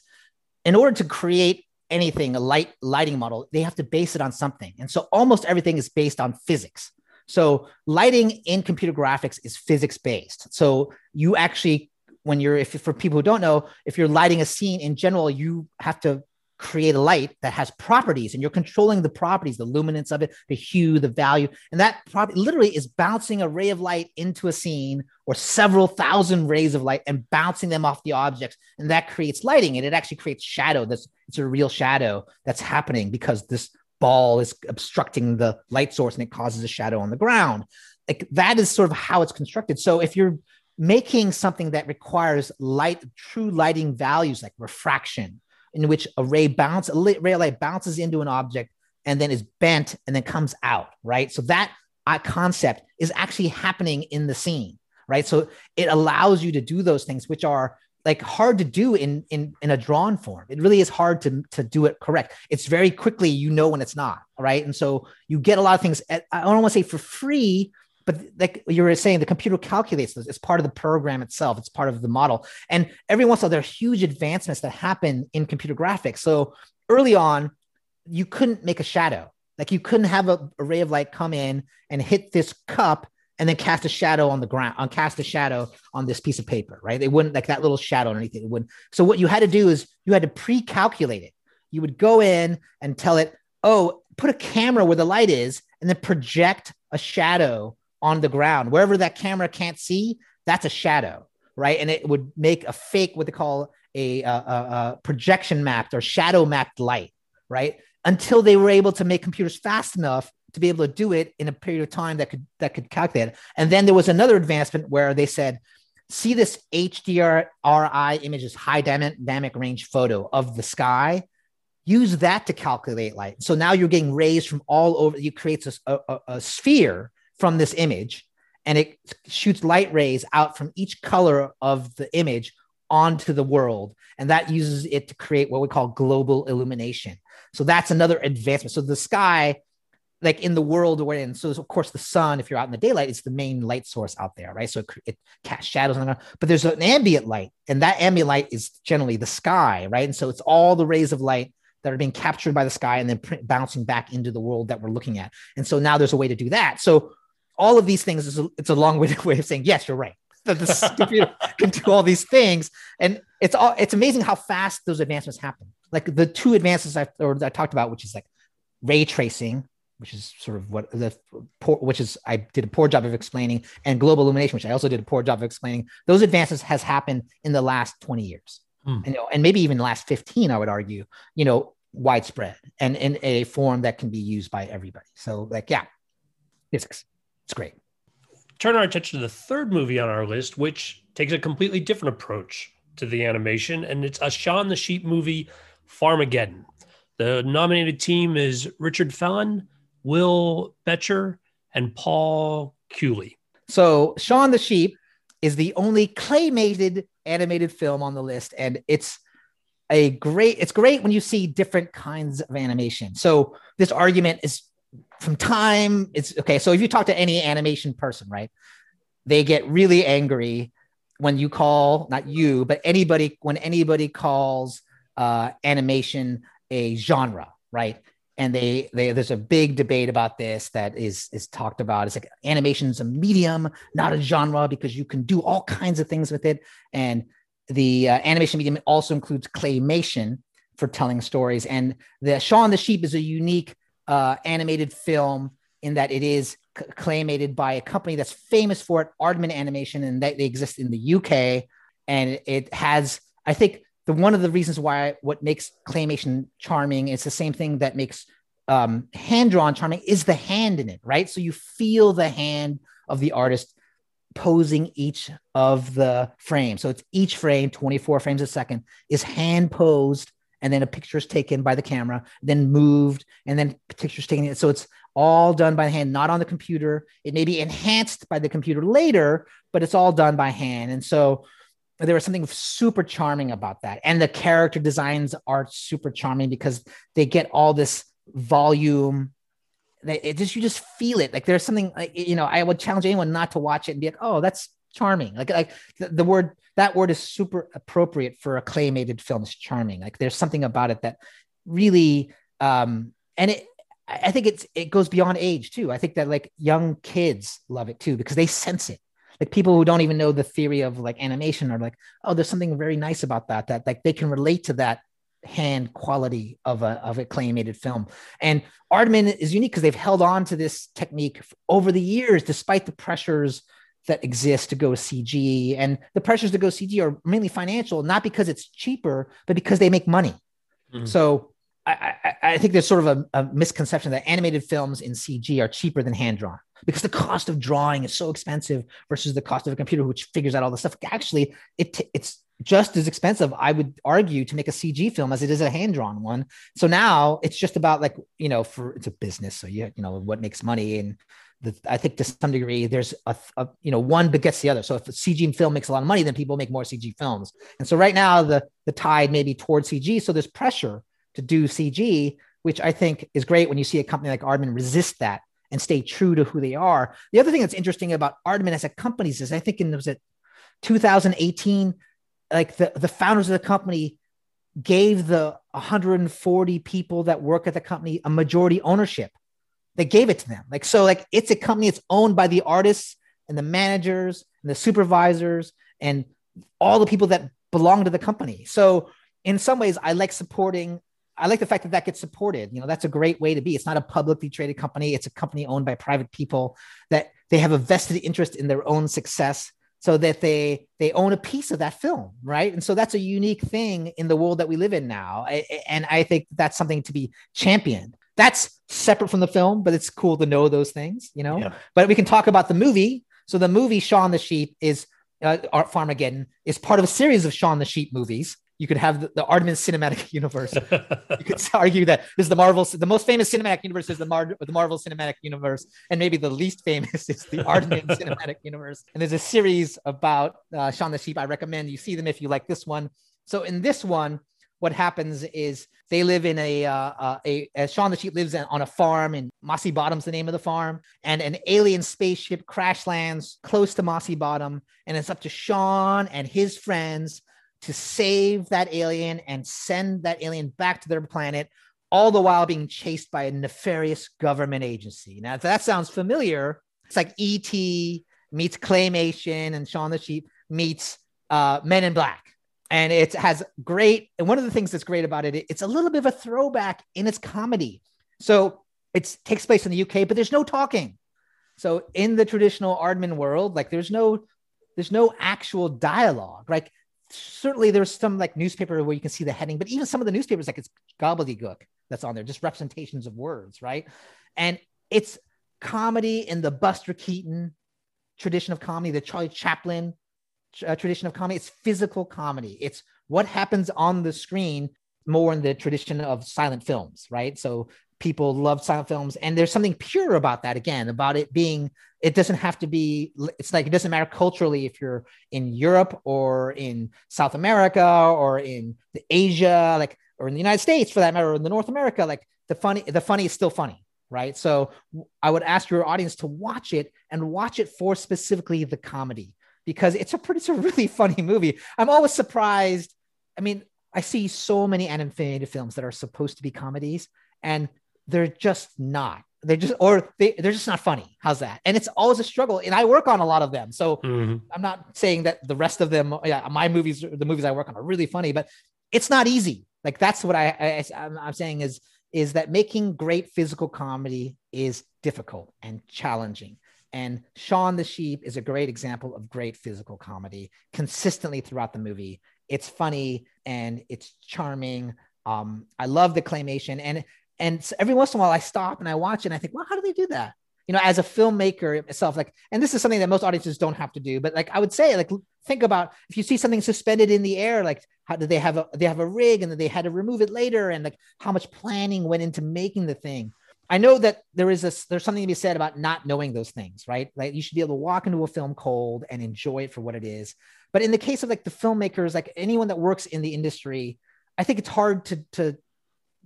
in order to create anything, a light lighting model, they have to base it on something, and so almost everything is based on physics. So lighting in computer graphics is physics based. So you actually when you're if for people who don't know if you're lighting a scene in general you have to create a light that has properties and you're controlling the properties the luminance of it the hue the value. And that property literally is bouncing a ray of light into a scene or several thousand rays of light and bouncing them off the objects. And that creates lighting and it actually creates shadow. That's it's a real shadow that's happening because this ball is obstructing the light source and it causes a shadow on the ground. Like that is sort of how it's constructed. So if you're making something that requires light, true lighting values like refraction, in which a ray bounce, a ray light bounces into an object and then is bent and then comes out, right? So that uh, concept is actually happening in the scene, right? So it allows you to do those things, which are like hard to do in in in a drawn form. It really is hard to to do it correct. It's very quickly you know when it's not, right? And so you get a lot of things. At, I don't want to say for free, but like you were saying, the computer calculates this. It's part of the program itself. It's part of the model. And every once in a while, there are huge advancements that happen in computer graphics. So early on, you couldn't make a shadow. Like you couldn't have a, a ray of light come in and hit this cup and then cast a shadow on the ground, on cast a shadow on this piece of paper, right? They wouldn't like that little shadow underneath anything it wouldn't. So what you had to do is you had to pre-calculate it. You would go in and tell it, oh, put a camera where the light is, and then project a shadow on the ground. Wherever that camera can't see, that's a shadow, right? And it would make a fake, what they call a, a, a projection mapped or shadow mapped light, right? Until they were able to make computers fast enough to be able to do it in a period of time that could that could calculate it. And then there was another advancement where they said, see this HDRI image, this high dynamic range photo of the sky. Use that to calculate light. So now you're getting rays from all over. You create a, a, a sphere from this image and it shoots light rays out from each color of the image onto the world. And that uses it to create what we call global illumination. So that's another advancement. So the sky, like in the world we're in, so of course the sun, if you're out in the daylight, it's the main light source out there, right? So it, it casts shadows on the ground. But there's an ambient light, and that ambient light is generally the sky, right? And so it's all the rays of light that are being captured by the sky and then bouncing back into the world that we're looking at. And so now there's a way to do that. So all of these things is a, it's a long-winded way of saying yes, you're right. That the computer can do all these things, and it's all it's amazing how fast those advancements happen. Like the two advances I or I talked about, which is like ray tracing, which is sort of what the poor, which is I did a poor job of explaining, and global illumination, which I also did a poor job of explaining. Those advances has happened in the last 20 years, hmm. and, you know, and maybe even the last 15, I would argue. You know, widespread and in a form that can be used by everybody. So, like, yeah, physics. It's great.
Turn our attention to the third movie on our list, which takes a completely different approach to the animation, and it's a Shaun the Sheep movie, Farmageddon. The nominated team is Richard Phelan, Will Becher, and Paul Kewley.
So, Shaun the Sheep is the only claymated animated film on the list, and it's a great. It's great when you see different kinds of animation. So, this argument is from time it's okay so if you talk to any animation person right they get really angry when you call not you but anybody when anybody calls uh, animation a genre right? And they, they there's a big debate about this that is is talked about. It's like animation is a medium not a genre because you can do all kinds of things with it. And the uh, animation medium also includes claymation for telling stories. And the shaun the sheep is a unique uh, animated film in that it is c- claymated by a company that's famous for it, Aardman Animation, and that they exist in the UK. And it has, I think, the one of the reasons why what makes claymation charming is the same thing that makes um, hand drawn charming is the hand in it, right? So you feel the hand of the artist posing each of the frames. So it's each frame, 24 frames a second, is hand posed and then a picture is taken by the camera, then moved, and then pictures taken. So it's all done by hand, not on the computer. It may be enhanced by the computer later, but it's all done by hand. And so there was something super charming about that. And the character designs are super charming because they get all this volume. It just you just feel it. Like there's something like you know. I would challenge anyone not to watch it and be like, oh, that's charming. Like like the, the word that word is super appropriate for a claymated film. Is charming. Like there's something about it that really um and it I think it's it goes beyond age too. I think that like young kids love it too because they sense it. Like people who don't even know the theory of like animation are like, oh, there's something very nice about that. That like they can relate to that hand quality of a of a claymated film. And Aardman is unique because they've held on to this technique over the years, despite the pressures that exist to go CG. And the pressures to go CG are mainly financial, not because it's cheaper, but because they make money. Mm-hmm. So I, I, I, think there's sort of a, a, misconception that animated films in CG are cheaper than hand drawn because the cost of drawing is so expensive versus the cost of a computer, which figures out all the stuff. Actually, it it's just as expensive, I would argue, to make a CG film as it is a hand drawn one. So now it's just about like you know, for it's a business, so you you know what makes money and. The, I think to some degree there's a, a, you know one begets the other. So if a CG film makes a lot of money, then people make more CG films. And so right now the the tide may be towards CG. So there's pressure to do CG, which I think is great when you see a company like Aardman resist that and stay true to who they are. The other thing that's interesting about Aardman as a company is I think in was it 2018, like the, the founders of the company gave the 140 people that work at the company a majority ownership. They gave it to them. Like so, like it's a company that's owned by the artists and the managers and the supervisors and all the people that belong to the company. So in some ways, I like supporting I like the fact that that gets supported. You know, that's a great way to be. It's not a publicly traded company. It's a company owned by private people that they have a vested interest in their own success so that they they own a piece of that film right? And so that's a unique thing in the world that we live in now. And i think that's something to be championed. That's separate from the film but it's cool to know those things you know? Yeah. but we can talk about the movie. So the movie shaun the sheep is uh, Art Farmageddon is part of a series of Shaun the Sheep movies you could have the, the Aardman cinematic universe. you could argue that this is the Marvel, the most famous cinematic universe is the, Mar- the Marvel cinematic universe, and maybe the least famous is the Aardman cinematic universe. And there's a series about uh, Shaun the Sheep. I recommend you see them if you like this one. So in this one, what happens is they live in a, uh, uh, a, a Shaun the Sheep lives on a farm and Mossy Bottom's the name of the farm. And an alien spaceship crash lands close to Mossy Bottom. And it's up to Shaun and his friends to save that alien and send that alien back to their planet, all the while being chased by a nefarious government agency. Now, if that sounds familiar, it's like E.T. meets Claymation and Shaun the Sheep meets uh, Men in Black. And it has great, and one of the things that's great about it, it's a little bit of a throwback in its comedy. So it takes place in the UK, but there's no talking. So in the traditional Aardman world, like there's no there's no actual dialogue. Like certainly there's some like newspaper where you can see the heading, but even some of the newspapers, like it's gobbledygook that's on there, just representations of words, right? And it's comedy in the Buster Keaton tradition of comedy, the Charlie Chaplin uh, tradition of comedy. It's physical comedy. It's what happens on the screen more in the tradition of silent films, right? So people love silent films and there's something pure about that again about it being it doesn't have to be it's like it doesn't matter culturally if you're in europe or in south america or in asia like or in the united states for that matter or in the north america like the funny the funny is still funny right? So i would ask your audience to watch it and watch it for specifically the comedy because it's a pretty it's a really funny movie. I'm always surprised. I mean i see so many animated films that are supposed to be comedies and they're just not. They're just or they, they're just not funny. How's that? And it's always a struggle and i work on a lot of them. So mm-hmm. i'm not saying that the rest of them yeah my movies the movies i work on are really funny but it's not easy. Like that's what i, I I'm, I'm saying is is that making great physical comedy is difficult and challenging. And shaun the sheep is a great example of great physical comedy consistently throughout the movie. It's funny and it's charming. Um, I love the claymation, and and every once in a while, I stop and I watch it and I think, well, how do they do that? You know, as a filmmaker itself, like, and this is something that most audiences don't have to do, but like I would say, like, think about if you see something suspended in the air, like, how do they have a they have a rig and then they had to remove it later, and like how much planning went into making the thing. I know that there is a there's something to be said about not knowing those things, right? Like you should be able to walk into a film cold and enjoy it for what it is. But in the case of like the filmmakers, like anyone that works in the industry, I think it's hard to to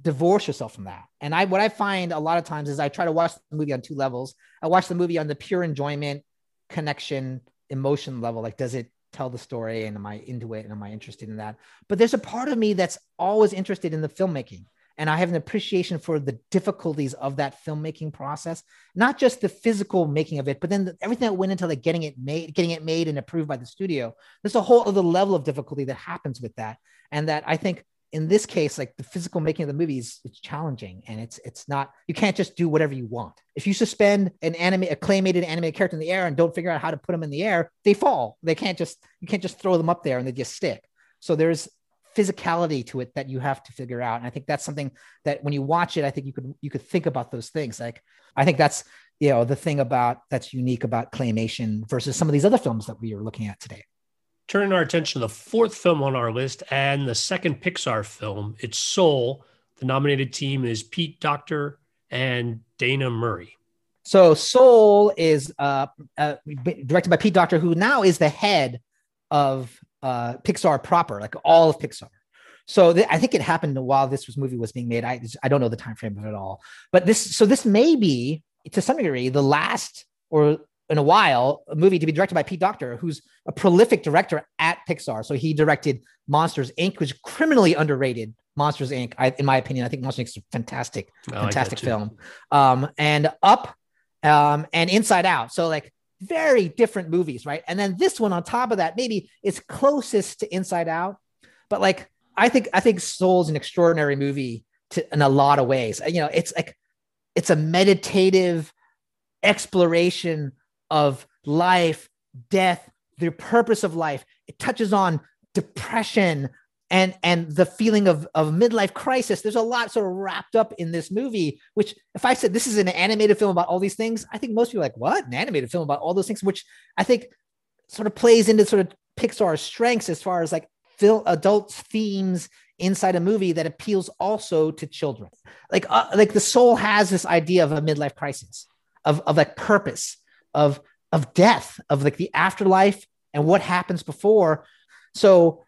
divorce yourself from that. And I what I find a lot of times is I try to watch the movie on two levels. I watch the movie on the pure enjoyment, connection, emotion level. Like, does it tell the story and am I into it and am I interested in that? But there's a part of me that's always interested in the filmmaking. And I have an appreciation for the difficulties of that filmmaking process, not just the physical making of it, but then the, everything that went into like getting it made, getting it made and approved by the studio. There's a whole other level of difficulty that happens with that. And that I think in this case, like the physical making of the movies, it's challenging and it's it's not you can't just do whatever you want. If you suspend an anime a claymated animated character in the air and don't figure out how to put them in the air, they fall. They can't just you can't just throw them up there and they just stick. So there's physicality to it that you have to figure out. And I think that's something that when you watch it, I think you could you could think about those things. Like I think that's you know the thing about that's unique about claymation versus some of these other films that we are looking at today
turning our attention to the fourth film on our list and the second Pixar film. It's Soul. The nominated team is Pete Docter and Dana Murray.
So Soul is uh, uh, directed by Pete Docter, who now is the head of uh, Pixar proper, like all of Pixar. So th- I think it happened while this was movie was being made. I I don't know the time frame of it all, but this so this may be to some degree the last or in a while a movie to be directed by Pete Docter, who's a prolific director at Pixar. So he directed Monsters Inc., which is criminally underrated. Monsters Inc. I, in my opinion, I think Monsters Inc. is a fantastic, fantastic film. Um, and Up, um, and Inside Out. So like very different movies, right? And then this one on top of that, maybe it's closest to Inside Out, but like I think I think Soul's an extraordinary movie to, in a lot of ways. You know, it's like it's a meditative exploration of life, death, the purpose of life. It touches on depression and and the feeling of of midlife crisis. There's a lot sort of wrapped up in this movie. Which, if I said this is an animated film about all these things, I think most people are like, "What? An animated film about all those things?" Which I think sort of plays into sort of Pixar's strengths as far as like film adult themes inside a movie that appeals also to children. Like uh, like the soul has this idea of a midlife crisis, of of like purpose, of of death, of like the afterlife and what happens before. So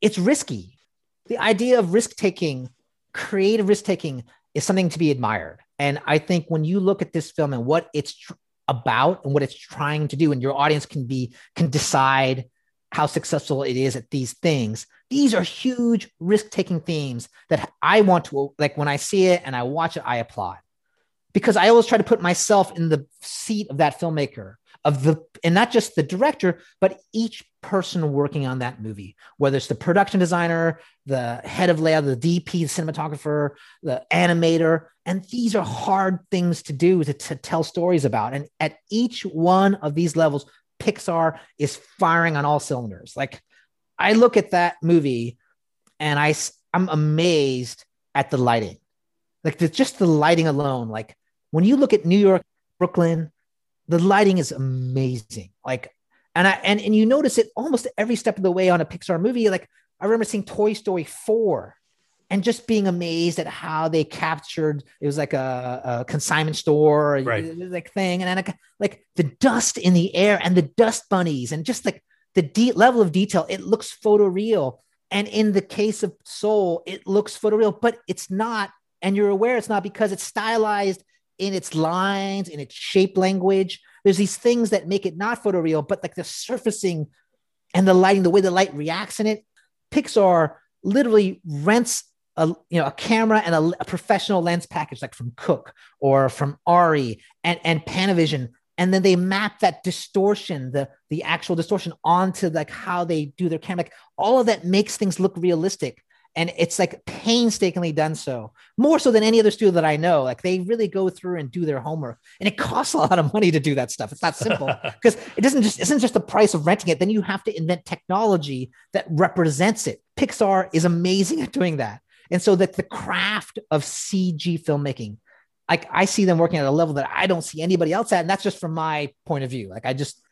it's risky. The idea of risk taking, creative risk taking, is something to be admired. And I think when you look at this film and what it's tr- about and what it's trying to do, and your audience can be can decide how successful it is at these things. These are huge risk taking themes that I want to like when I see it and I watch it, I applaud because I always try to put myself in the seat of that filmmaker of the and not just the director but each person working on that movie whether it's the production designer the head of layout the dp the cinematographer the animator and these are hard things to do to, to tell stories about. And at each one of these levels pixar is firing on all cylinders. Like i look at that movie and i i'm amazed at the lighting. Like the, just the lighting alone like when you look at New York, Brooklyn, the lighting is amazing. Like, and I and, and you notice it almost every step of the way on a Pixar movie. Like, I remember seeing Toy Story 4 and just being amazed at how they captured it was like a, a consignment store right. like thing and then like, the dust in the air and the dust bunnies and just like the de- level of detail it looks photoreal and in the case of soul it looks photoreal but it's not and you're aware it's not because it's stylized in its lines, in its shape language. There's these things that make it not photoreal, but like the surfacing and the lighting, the way the light reacts in it. Pixar literally rents a you know a camera and a, a professional lens package like from Cooke or from ARRI and and Panavision and then they map that distortion the the actual distortion onto like how they do their camera like all of that makes things look realistic and it's like painstakingly done so more so than any other studio that i know. Like they really go through and do their homework. And it costs a lot of money to do that stuff. It's not simple. Because it doesn't just isn't just the price of renting it. Then you have to invent technology that represents it. Pixar is amazing at doing that. And so that the craft of cg filmmaking like i see them working at a level that i don't see anybody else at. And that's just from my point of view. Like i just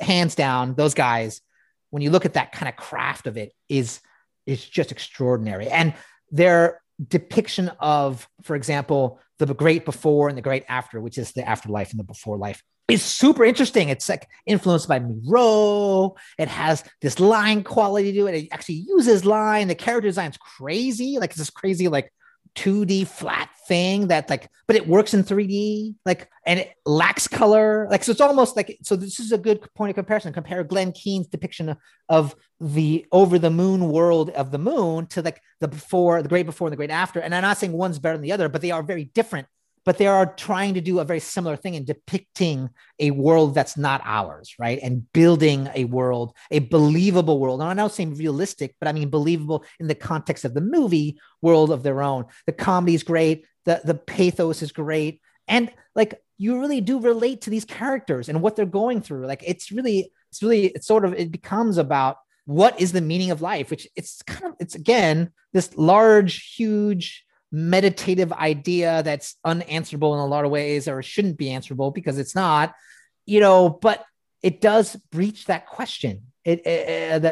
hands down those guys when you look at that kind of craft of it is is just extraordinary. And their depiction of, for example, the great before and the great after, which is the afterlife and the before life, is super interesting. It's like influenced by Miro. It has this line quality to it. It actually uses line. The character design is crazy. Like it's this crazy, like 2D flat thing that like, but it works in 3D, like, and it lacks color. Like, so it's almost like, so this is a good point of comparison. Compare Glen Keane's depiction of the over the moon world of the moon to like the before, the great before and the great after. And I'm not saying one's better than the other, but they are very different but they are trying to do a very similar thing in depicting a world that's not ours, right? And building a world, a believable world. And I'm not saying realistic, but I mean believable in the context of the movie world of their own. The comedy is great, the, the pathos is great. And like you really do relate to these characters and what they're going through. Like it's really, it's really, it's sort of, it becomes about what is the meaning of life, which it's kind of, it's again, this large, huge, meditative idea that's unanswerable in a lot of ways or shouldn't be answerable because it's not you know but it does breach that question. It, it,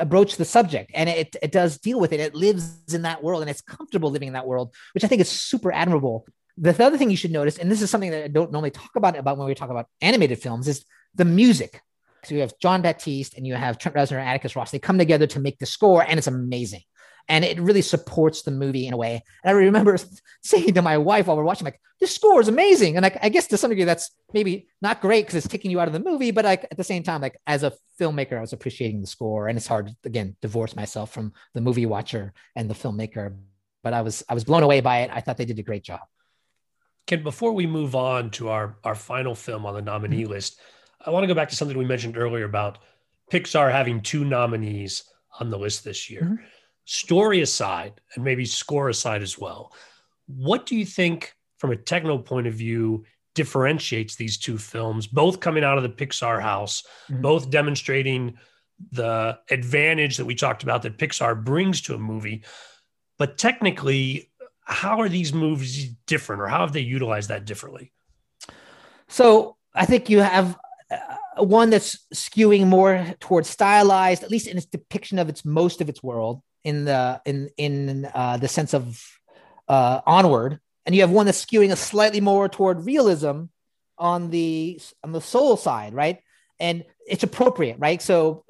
uh, broach the subject and it, it does deal with it. It lives in that world and it's comfortable living in that world which i think is super admirable. The other thing you should notice and this is something that i don't normally talk about about when we talk about animated films is the music. So you have jon batiste and you have trent reznor and atticus ross. They come together to make the score and it's amazing and it really supports the movie in a way. And I remember saying to my wife while we're watching, like, this score is amazing. And like, I guess to some degree, that's maybe not great because it's taking you out of the movie, but like at the same time, like as a filmmaker, I was appreciating the score. And it's hard again divorce myself from the movie watcher and the filmmaker. But I was I was blown away by it. I thought they did a great job.
Ken, before we move on to our our final film on the nominee mm-hmm. list, I want to go back to something we mentioned earlier about Pixar having two nominees on the list this year. Mm-hmm story aside, and maybe score aside as well, what do you think, from a techno point of view, differentiates these two films, both coming out of the Pixar house, mm-hmm. both demonstrating the advantage that we talked about that Pixar brings to a movie? But technically, how are these movies different, or how have they utilized that differently?
So I think you have uh, one that's skewing more towards stylized, at least in its depiction of its most of its world, in the in in uh, the sense of uh, onward, and you have one that's skewing a slightly more toward realism on the on the soul side, right? And it's appropriate, right? So,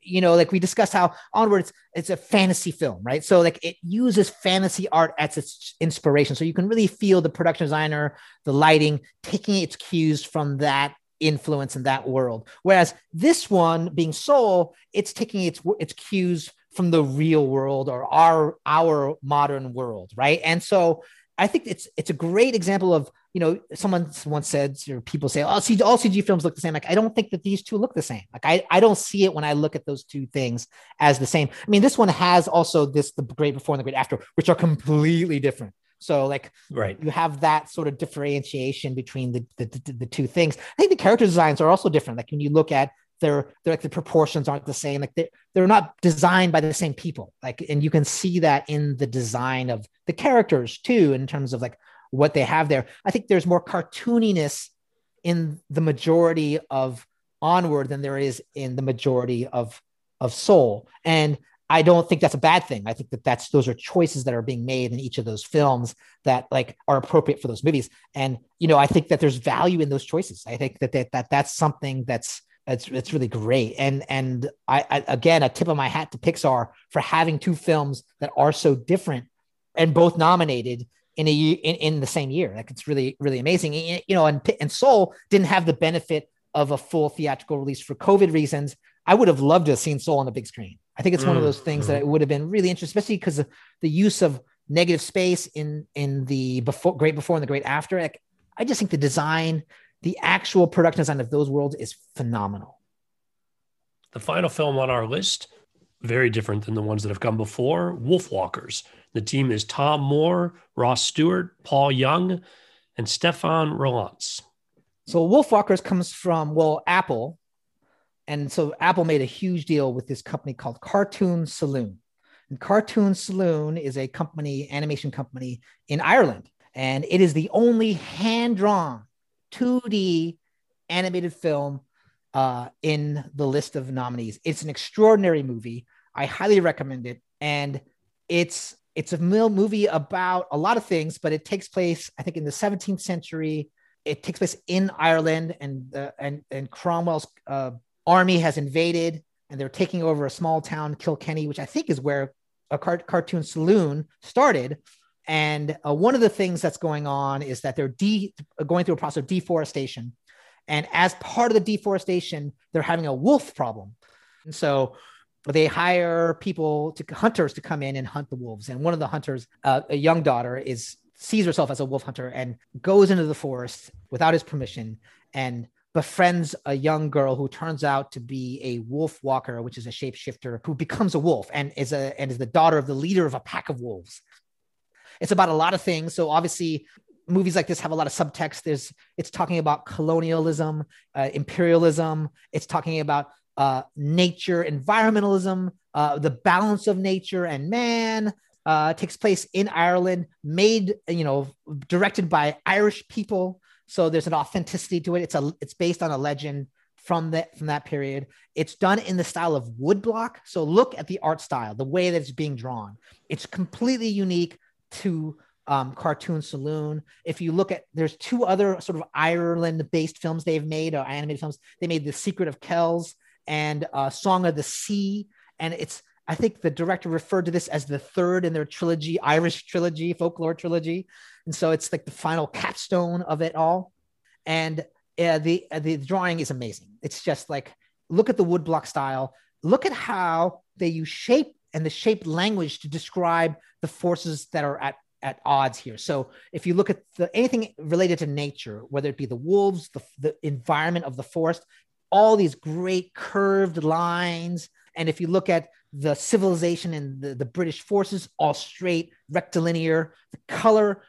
you know, like we discussed how onward it's, it's a fantasy film, right? So like it uses fantasy art as its inspiration, so you can really feel the production designer, the lighting, taking its cues from that influence in that world. Whereas this one, being soul, it's taking its its cues from the real world or our our modern world, right? And so I think it's it's a great example of you know someone once said or people say oh all CG films look the same. Like I don't think that these two look the same. Like I I don't see it when I look at those two things as the same. I mean this one has also this the great before and the great after, which are completely different. So like
right,
you have that sort of differentiation between the the, the, the two things. I think the character designs are also different. Like when you look at they're they're like the proportions aren't the same. Like they they're not designed by the same people. Like and you can see that in the design of the characters too in terms of like what they have there. I think there's more cartooniness in the majority of onward than there is in the majority of of soul. And i don't think that's a bad thing. I think that that's those are choices that are being made in each of those films that like are appropriate for those movies. And you know i think that there's value in those choices. I think that that, that that's something that's it's it's really great, and and I, I again a tip of my hat to Pixar for having two films that are so different and both nominated in a in, in the same year. Like it's really really amazing. You know, and and Soul didn't have the benefit of a full theatrical release for COVID reasons. I would have loved to have seen Soul on the big screen. I think it's mm, one of mm, those things mm. that would have been really interesting, especially because the use of negative space in in the before great before and the great after. Like, I just think the design the actual production design of those worlds is phenomenal.
The final film on our list, very different than the ones that have come before Wolfwalkers. The team is Tomm Moore, Ross Stewart, Paul Young, and Stéphan Roelants.
So Wolfwalkers comes from, well, Apple. And so Apple made a huge deal with this company called Cartoon Saloon. And Cartoon Saloon is a company, animation company in Ireland. And it is the only hand drawn 2D animated film uh, in the list of nominees. It's an extraordinary movie. I highly recommend it, and it's it's a movie about a lot of things, but it takes place, I think, in the 17th century. It takes place in Ireland, and uh, and and Cromwell's uh, army has invaded, and they're taking over a small town, Kilkenny, which I think is where a car- cartoon saloon started And uh, one of the things that's going on is that they're de- going through a process of deforestation. And as part of the deforestation, they're having a wolf problem. And so they hire people to hunters to come in and hunt the wolves. And one of the hunters, uh, a young daughter, is sees herself as a wolf hunter and goes into the forest without his permission and befriends a young girl who turns out to be a wolf walker, which is a shapeshifter who becomes a wolf and is a and is the daughter of the leader of a pack of wolves. It's about a lot of things. So obviously, movies like this have a lot of subtext. There's it's talking about colonialism, uh, imperialism. It's talking about uh, nature, environmentalism, uh, the balance of nature and man. Uh, takes place in Ireland, made you know, directed by Irish people. So there's an authenticity to it. It's a it's based on a legend from that from that period. It's done in the style of woodblock. So look at the art style, the way that it's being drawn. It's completely unique to um, Cartoon Saloon. If you look at, there's two other sort of Ireland-based films they've made, or animated films. They made The Secret of Kells and uh, Song of the Sea, and it's I think the director referred to this as the third in their trilogy, Irish trilogy, folklore trilogy, and so it's like the final capstone of it all. And uh, the uh, the drawing is amazing. It's just like look at the woodblock style. Look at how they use shape and the shape language to describe the forces that are at at odds here. So if you look at the, anything related to nature, whether it be the wolves, the, the environment of the forest, all these great curved lines. And if you look at the civilization and the, the British forces, all straight, rectilinear, the color,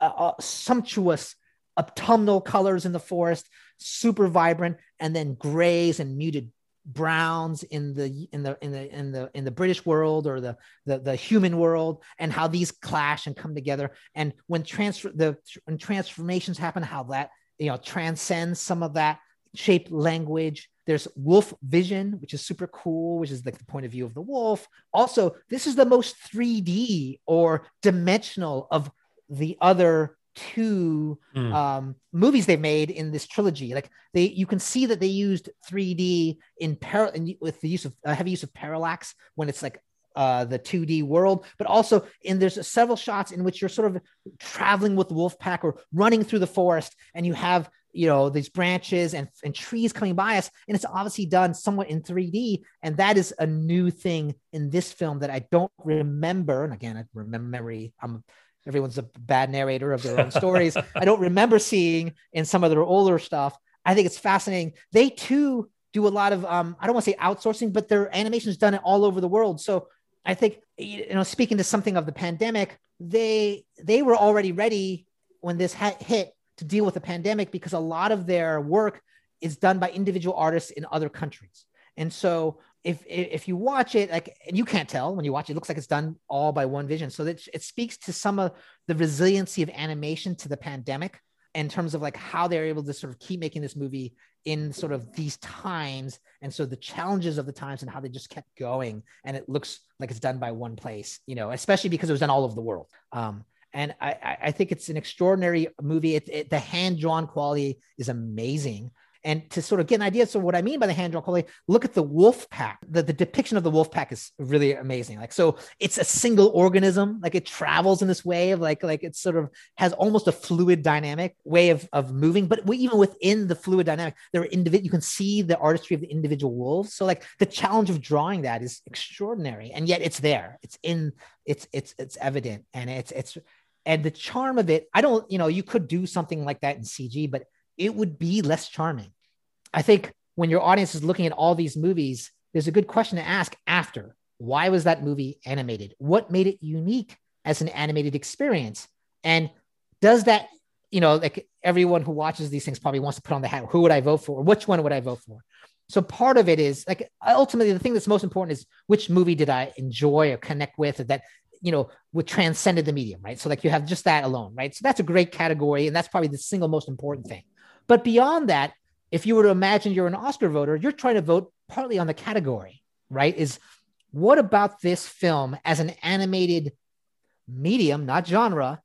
uh, uh, sumptuous autumnal colors in the forest, super vibrant, and then grays and muted browns in the in the in the in the in the british world or the the, the human world and how these clash and come together. And when transfer the when transformations happen how that you know transcends some of that shape language. There's wolf vision which is super cool which is like the point of view of the wolf. Also this is the most 3d or dimensional of the other two mm. um, movies they made in this trilogy. Like they, you can see that they used 3D in par- with the use of uh, heavy use of parallax when it's like uh, the 2D world, but also in there's several shots in which you're sort of traveling with the wolf pack or running through the forest, and you have you know these branches and, and trees coming by us, and it's obviously done somewhat in 3D, and that is a new thing in this film that I don't remember. And again, I remember memory. I'm everyone's a bad narrator of their own stories. I don't remember seeing in some of their older stuff. I think it's fascinating. They too do a lot of um, I don't want to say outsourcing, but their animation's done it all over the world. So I think you know, speaking to something of the pandemic, they they were already ready when this hit to deal with the pandemic because a lot of their work is done by individual artists in other countries. And so if if you watch it like and you can't tell when you watch it, it looks like it's done all by one vision so that it speaks to some of the resiliency of animation to the pandemic in terms of like how they're able to sort of keep making this movie in sort of these times and so the challenges of the times and how they just kept going and it looks like it's done by one place you know especially because it was done all over the world um, and I, I think it's an extraordinary movie. It, it, the hand drawn quality is amazing. And to sort of get an idea, so what I mean by the hand drawn quality, look at the wolf pack. The, the depiction of the wolf pack is really amazing. Like, so it's a single organism, like it travels in this way of like, like it sort of has almost a fluid dynamic way of, of moving. But even within the fluid dynamic, there are individual, you can see the artistry of the individual wolves. So like the challenge of drawing that is extraordinary. And yet it's there. It's in, it's, it's, it's evident. And it's, it's, and the charm of it, I don't, you know, you could do something like that in CG, but it would be less charming. I think when your audience is looking at all these movies, there's a good question to ask after why was that movie animated? What made it unique as an animated experience? And does that, you know, like everyone who watches these things probably wants to put on the hat who would I vote for? Which one would I vote for? So part of it is like ultimately the thing that's most important is which movie did I enjoy or connect with or that you know would transcended the medium, right? So like you have just that alone, right? So that's a great category, and that's probably the single most important thing. But beyond that, if you were to imagine you're an Oscar voter, you're trying to vote partly on the category, right? Is what about this film as an animated medium, not genre,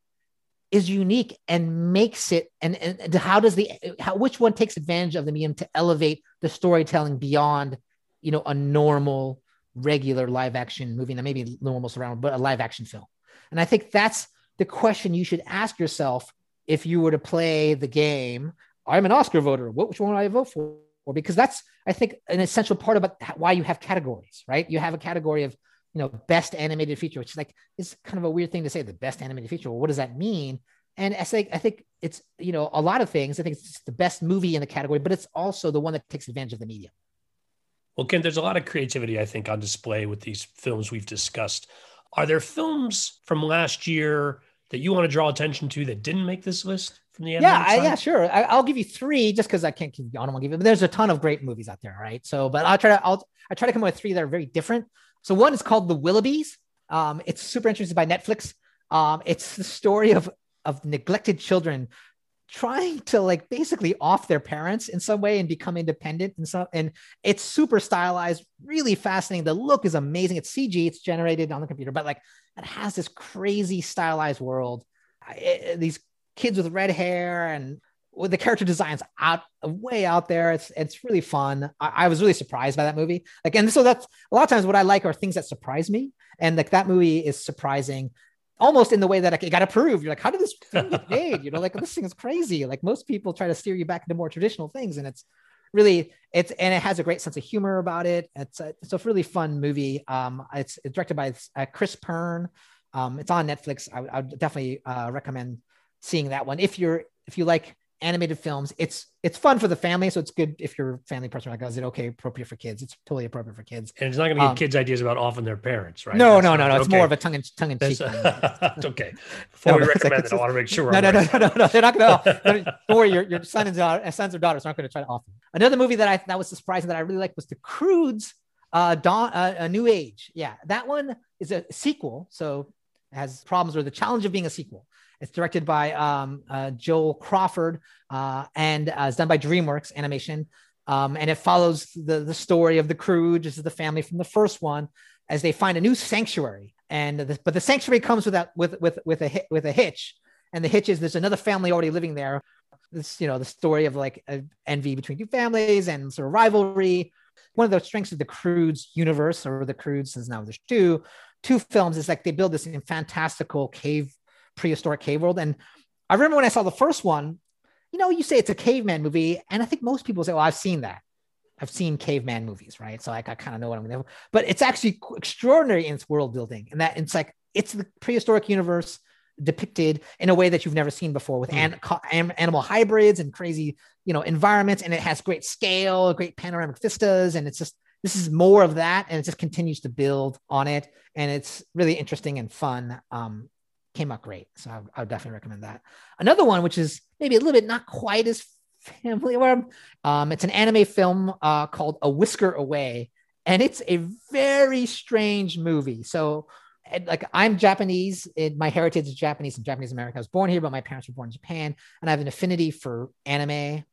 is unique and makes it and, and how does the how which one takes advantage of the medium to elevate the storytelling beyond you know a normal regular live action movie that maybe normal surround but a live action film and i think that's the question you should ask yourself if you were to play the game. I'm an Oscar voter. Which one would I vote for? Because that's I think an essential part about why you have categories, right? You have a category of you know best animated feature, which is like is kind of a weird thing to say. The best animated feature. Well, what does that mean? And I think I think it's you know a lot of things. I think it's the best movie in the category, but it's also the one that takes advantage of the medium.
Well, Ken, there's a lot of creativity I think on display with these films we've discussed. Are there films from last year that you want to draw attention to that didn't make this list from the
yeah I, yeah sure. I, will give you three just because I can't keep I don't want to give you but there's a ton of great movies out there right? So but I'll try to I'll I try to come up with three that are very different. So one is called The Willoughbys. Um, it's super interesting by Netflix. Um, it's the story of of neglected children trying to like basically off their parents in some way and become independent and so and it's super stylized really fascinating. The look is amazing. It's cg it's generated on the computer but like it has this crazy stylized world. It, these kids with red hair and with the character designs out way out there it's it's really fun I, I, was really surprised by that movie like and so that's a lot of times what i like are things that surprise me and like that movie is surprising almost in the way that like, it got approved. You're like, how did this thing get made? You know, like this thing is crazy. Like most people try to steer you back into more traditional things, and it's really it's and it has a great sense of humor about it. It's a, it's a really fun movie. Um, it's, it's directed by uh, Kris Pearn. Um, it's on Netflix. I, I would definitely uh, recommend seeing that one if you're if you like animated films. It's it's fun for the family, so it's good if you're a family person. Like, oh, is it okay appropriate for kids? It's totally appropriate for kids.
And it's not going to give um, kids ideas about offing their parents, right?
No, That's no, no, no. It's more of a tongue in tongue in cheek.
it's okay. Before no, we recommend like, it, I want to make sure.
No, no, no, no, no, no. They're not going to. Don't worry, your your son and daughter, sons or daughters aren't going to try to offer. Another movie that I that was surprising that I really liked was The Croods. Uh, Dawn, uh, a New Age. Yeah, that one is a sequel, so has problems or the challenge of being a sequel. It's directed by um, uh, Joel Crawford uh, and uh, it's done by DreamWorks Animation. Um, and it follows the, the story of the crew, just the family from the first one, as they find a new sanctuary. And the, but the sanctuary comes with that with with with a with a hitch, and the hitch is there's another family already living there. This you know the story of like envy between two families and sort of rivalry. One of the strengths of the Croods' universe, or the Croods, since now there's two two films, is like they build this fantastical cave prehistoric cave world. And I remember when I saw the first one, you know, you say it's a caveman movie, and I think most people say, "Well, I've seen that. I've seen caveman movies, right?" So like, I kind of know what I'm going to. But it's actually extraordinary in its world building, and that it's like it's the prehistoric universe depicted in a way that you've never seen before with mm. an, animal hybrids and crazy, you know, environments, and it has great scale, great panoramic vistas, and it's just this is more of that, and it just continues to build on it, and it's really interesting and fun. Um, came out great. So I, I, would definitely recommend that. Another one, which is maybe a little bit not quite as family warm, um, it's an anime film uh, called A Whisker Away, and it's a very strange movie. So, like, I'm Japanese. It, my heritage is Japanese and Japanese American. I was born here, but my parents were born in Japan, and I have an affinity for anime.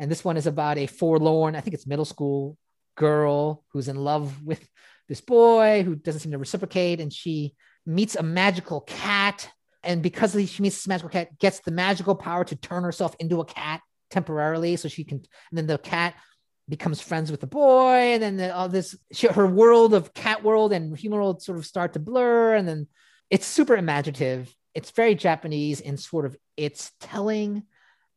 And this one is about a forlorn, I think it's middle school girl who's in love with this boy who doesn't seem to reciprocate, and she meets a magical cat. And because she meets this magical cat, gets the magical power to turn herself into a cat temporarily. So she can, and then the cat becomes friends with the boy. And then the, all this, she, her world of cat world and human world sort of start to blur. And then it's super imaginative. It's very Japanese in sort of its telling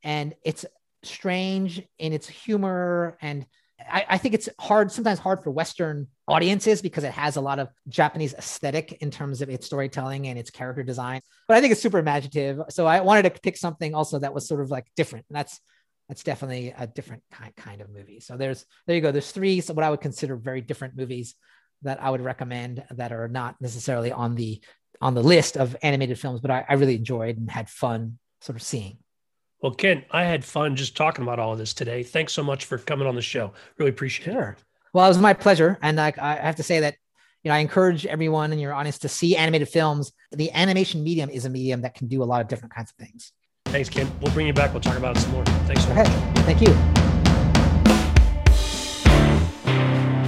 and it's strange in its humor and I, I, think it's hard, sometimes hard for Western audiences because it has a lot of Japanese aesthetic in terms of its storytelling and its character design. But I think it's super imaginative. So I wanted to pick something also that was sort of like different. And that's that's definitely a different kind kind of movie. So there's there you go. There's three so what I would consider very different movies that I would recommend that are not necessarily on the on the list of animated films, but I, I really enjoyed and had fun sort of seeing.
Well, Ken, I had fun just talking about all of this today. Thanks so much for coming on the show. Really appreciate
sure. it. Well, it was my pleasure. And I, I have to say that, you know, I encourage everyone in your audience to see animated films. The animation medium is a medium that can do a lot of different kinds of things.
Thanks, Ken. We'll bring you back. We'll talk about it some more. Thanks so okay.
much. Thank you.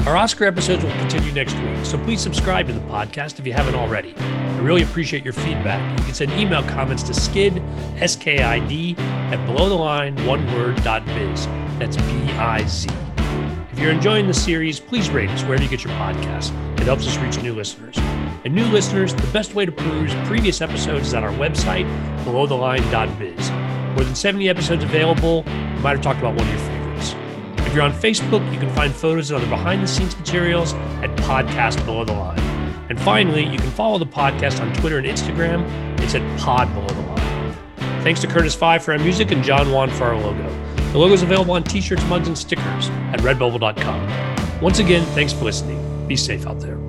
Our Oscar episodes will continue next week, so please subscribe to the podcast if you haven't already. I really appreciate your feedback. You can send email comments to skid, S-K-I-D, at belowtheline, one word, dot biz. That's B-I-Z. If you're enjoying the series, please rate us wherever you get your podcasts. It helps us reach new listeners. And new listeners, the best way to peruse previous episodes is on our website, belowtheline.biz. More than 70 episodes available. We might have talked about one of your favorites. You're on Facebook, you can find photos and other behind the scenes materials at Podcast Below the Line. And finally, you can follow the podcast on Twitter and Instagram. It's at Pod Below the Line. Thanks to Curtis Five for our music and John Wan for our logo. The logo is available on t shirts, mugs, and stickers at redbubble.com. Once again, thanks for listening. Be safe out there.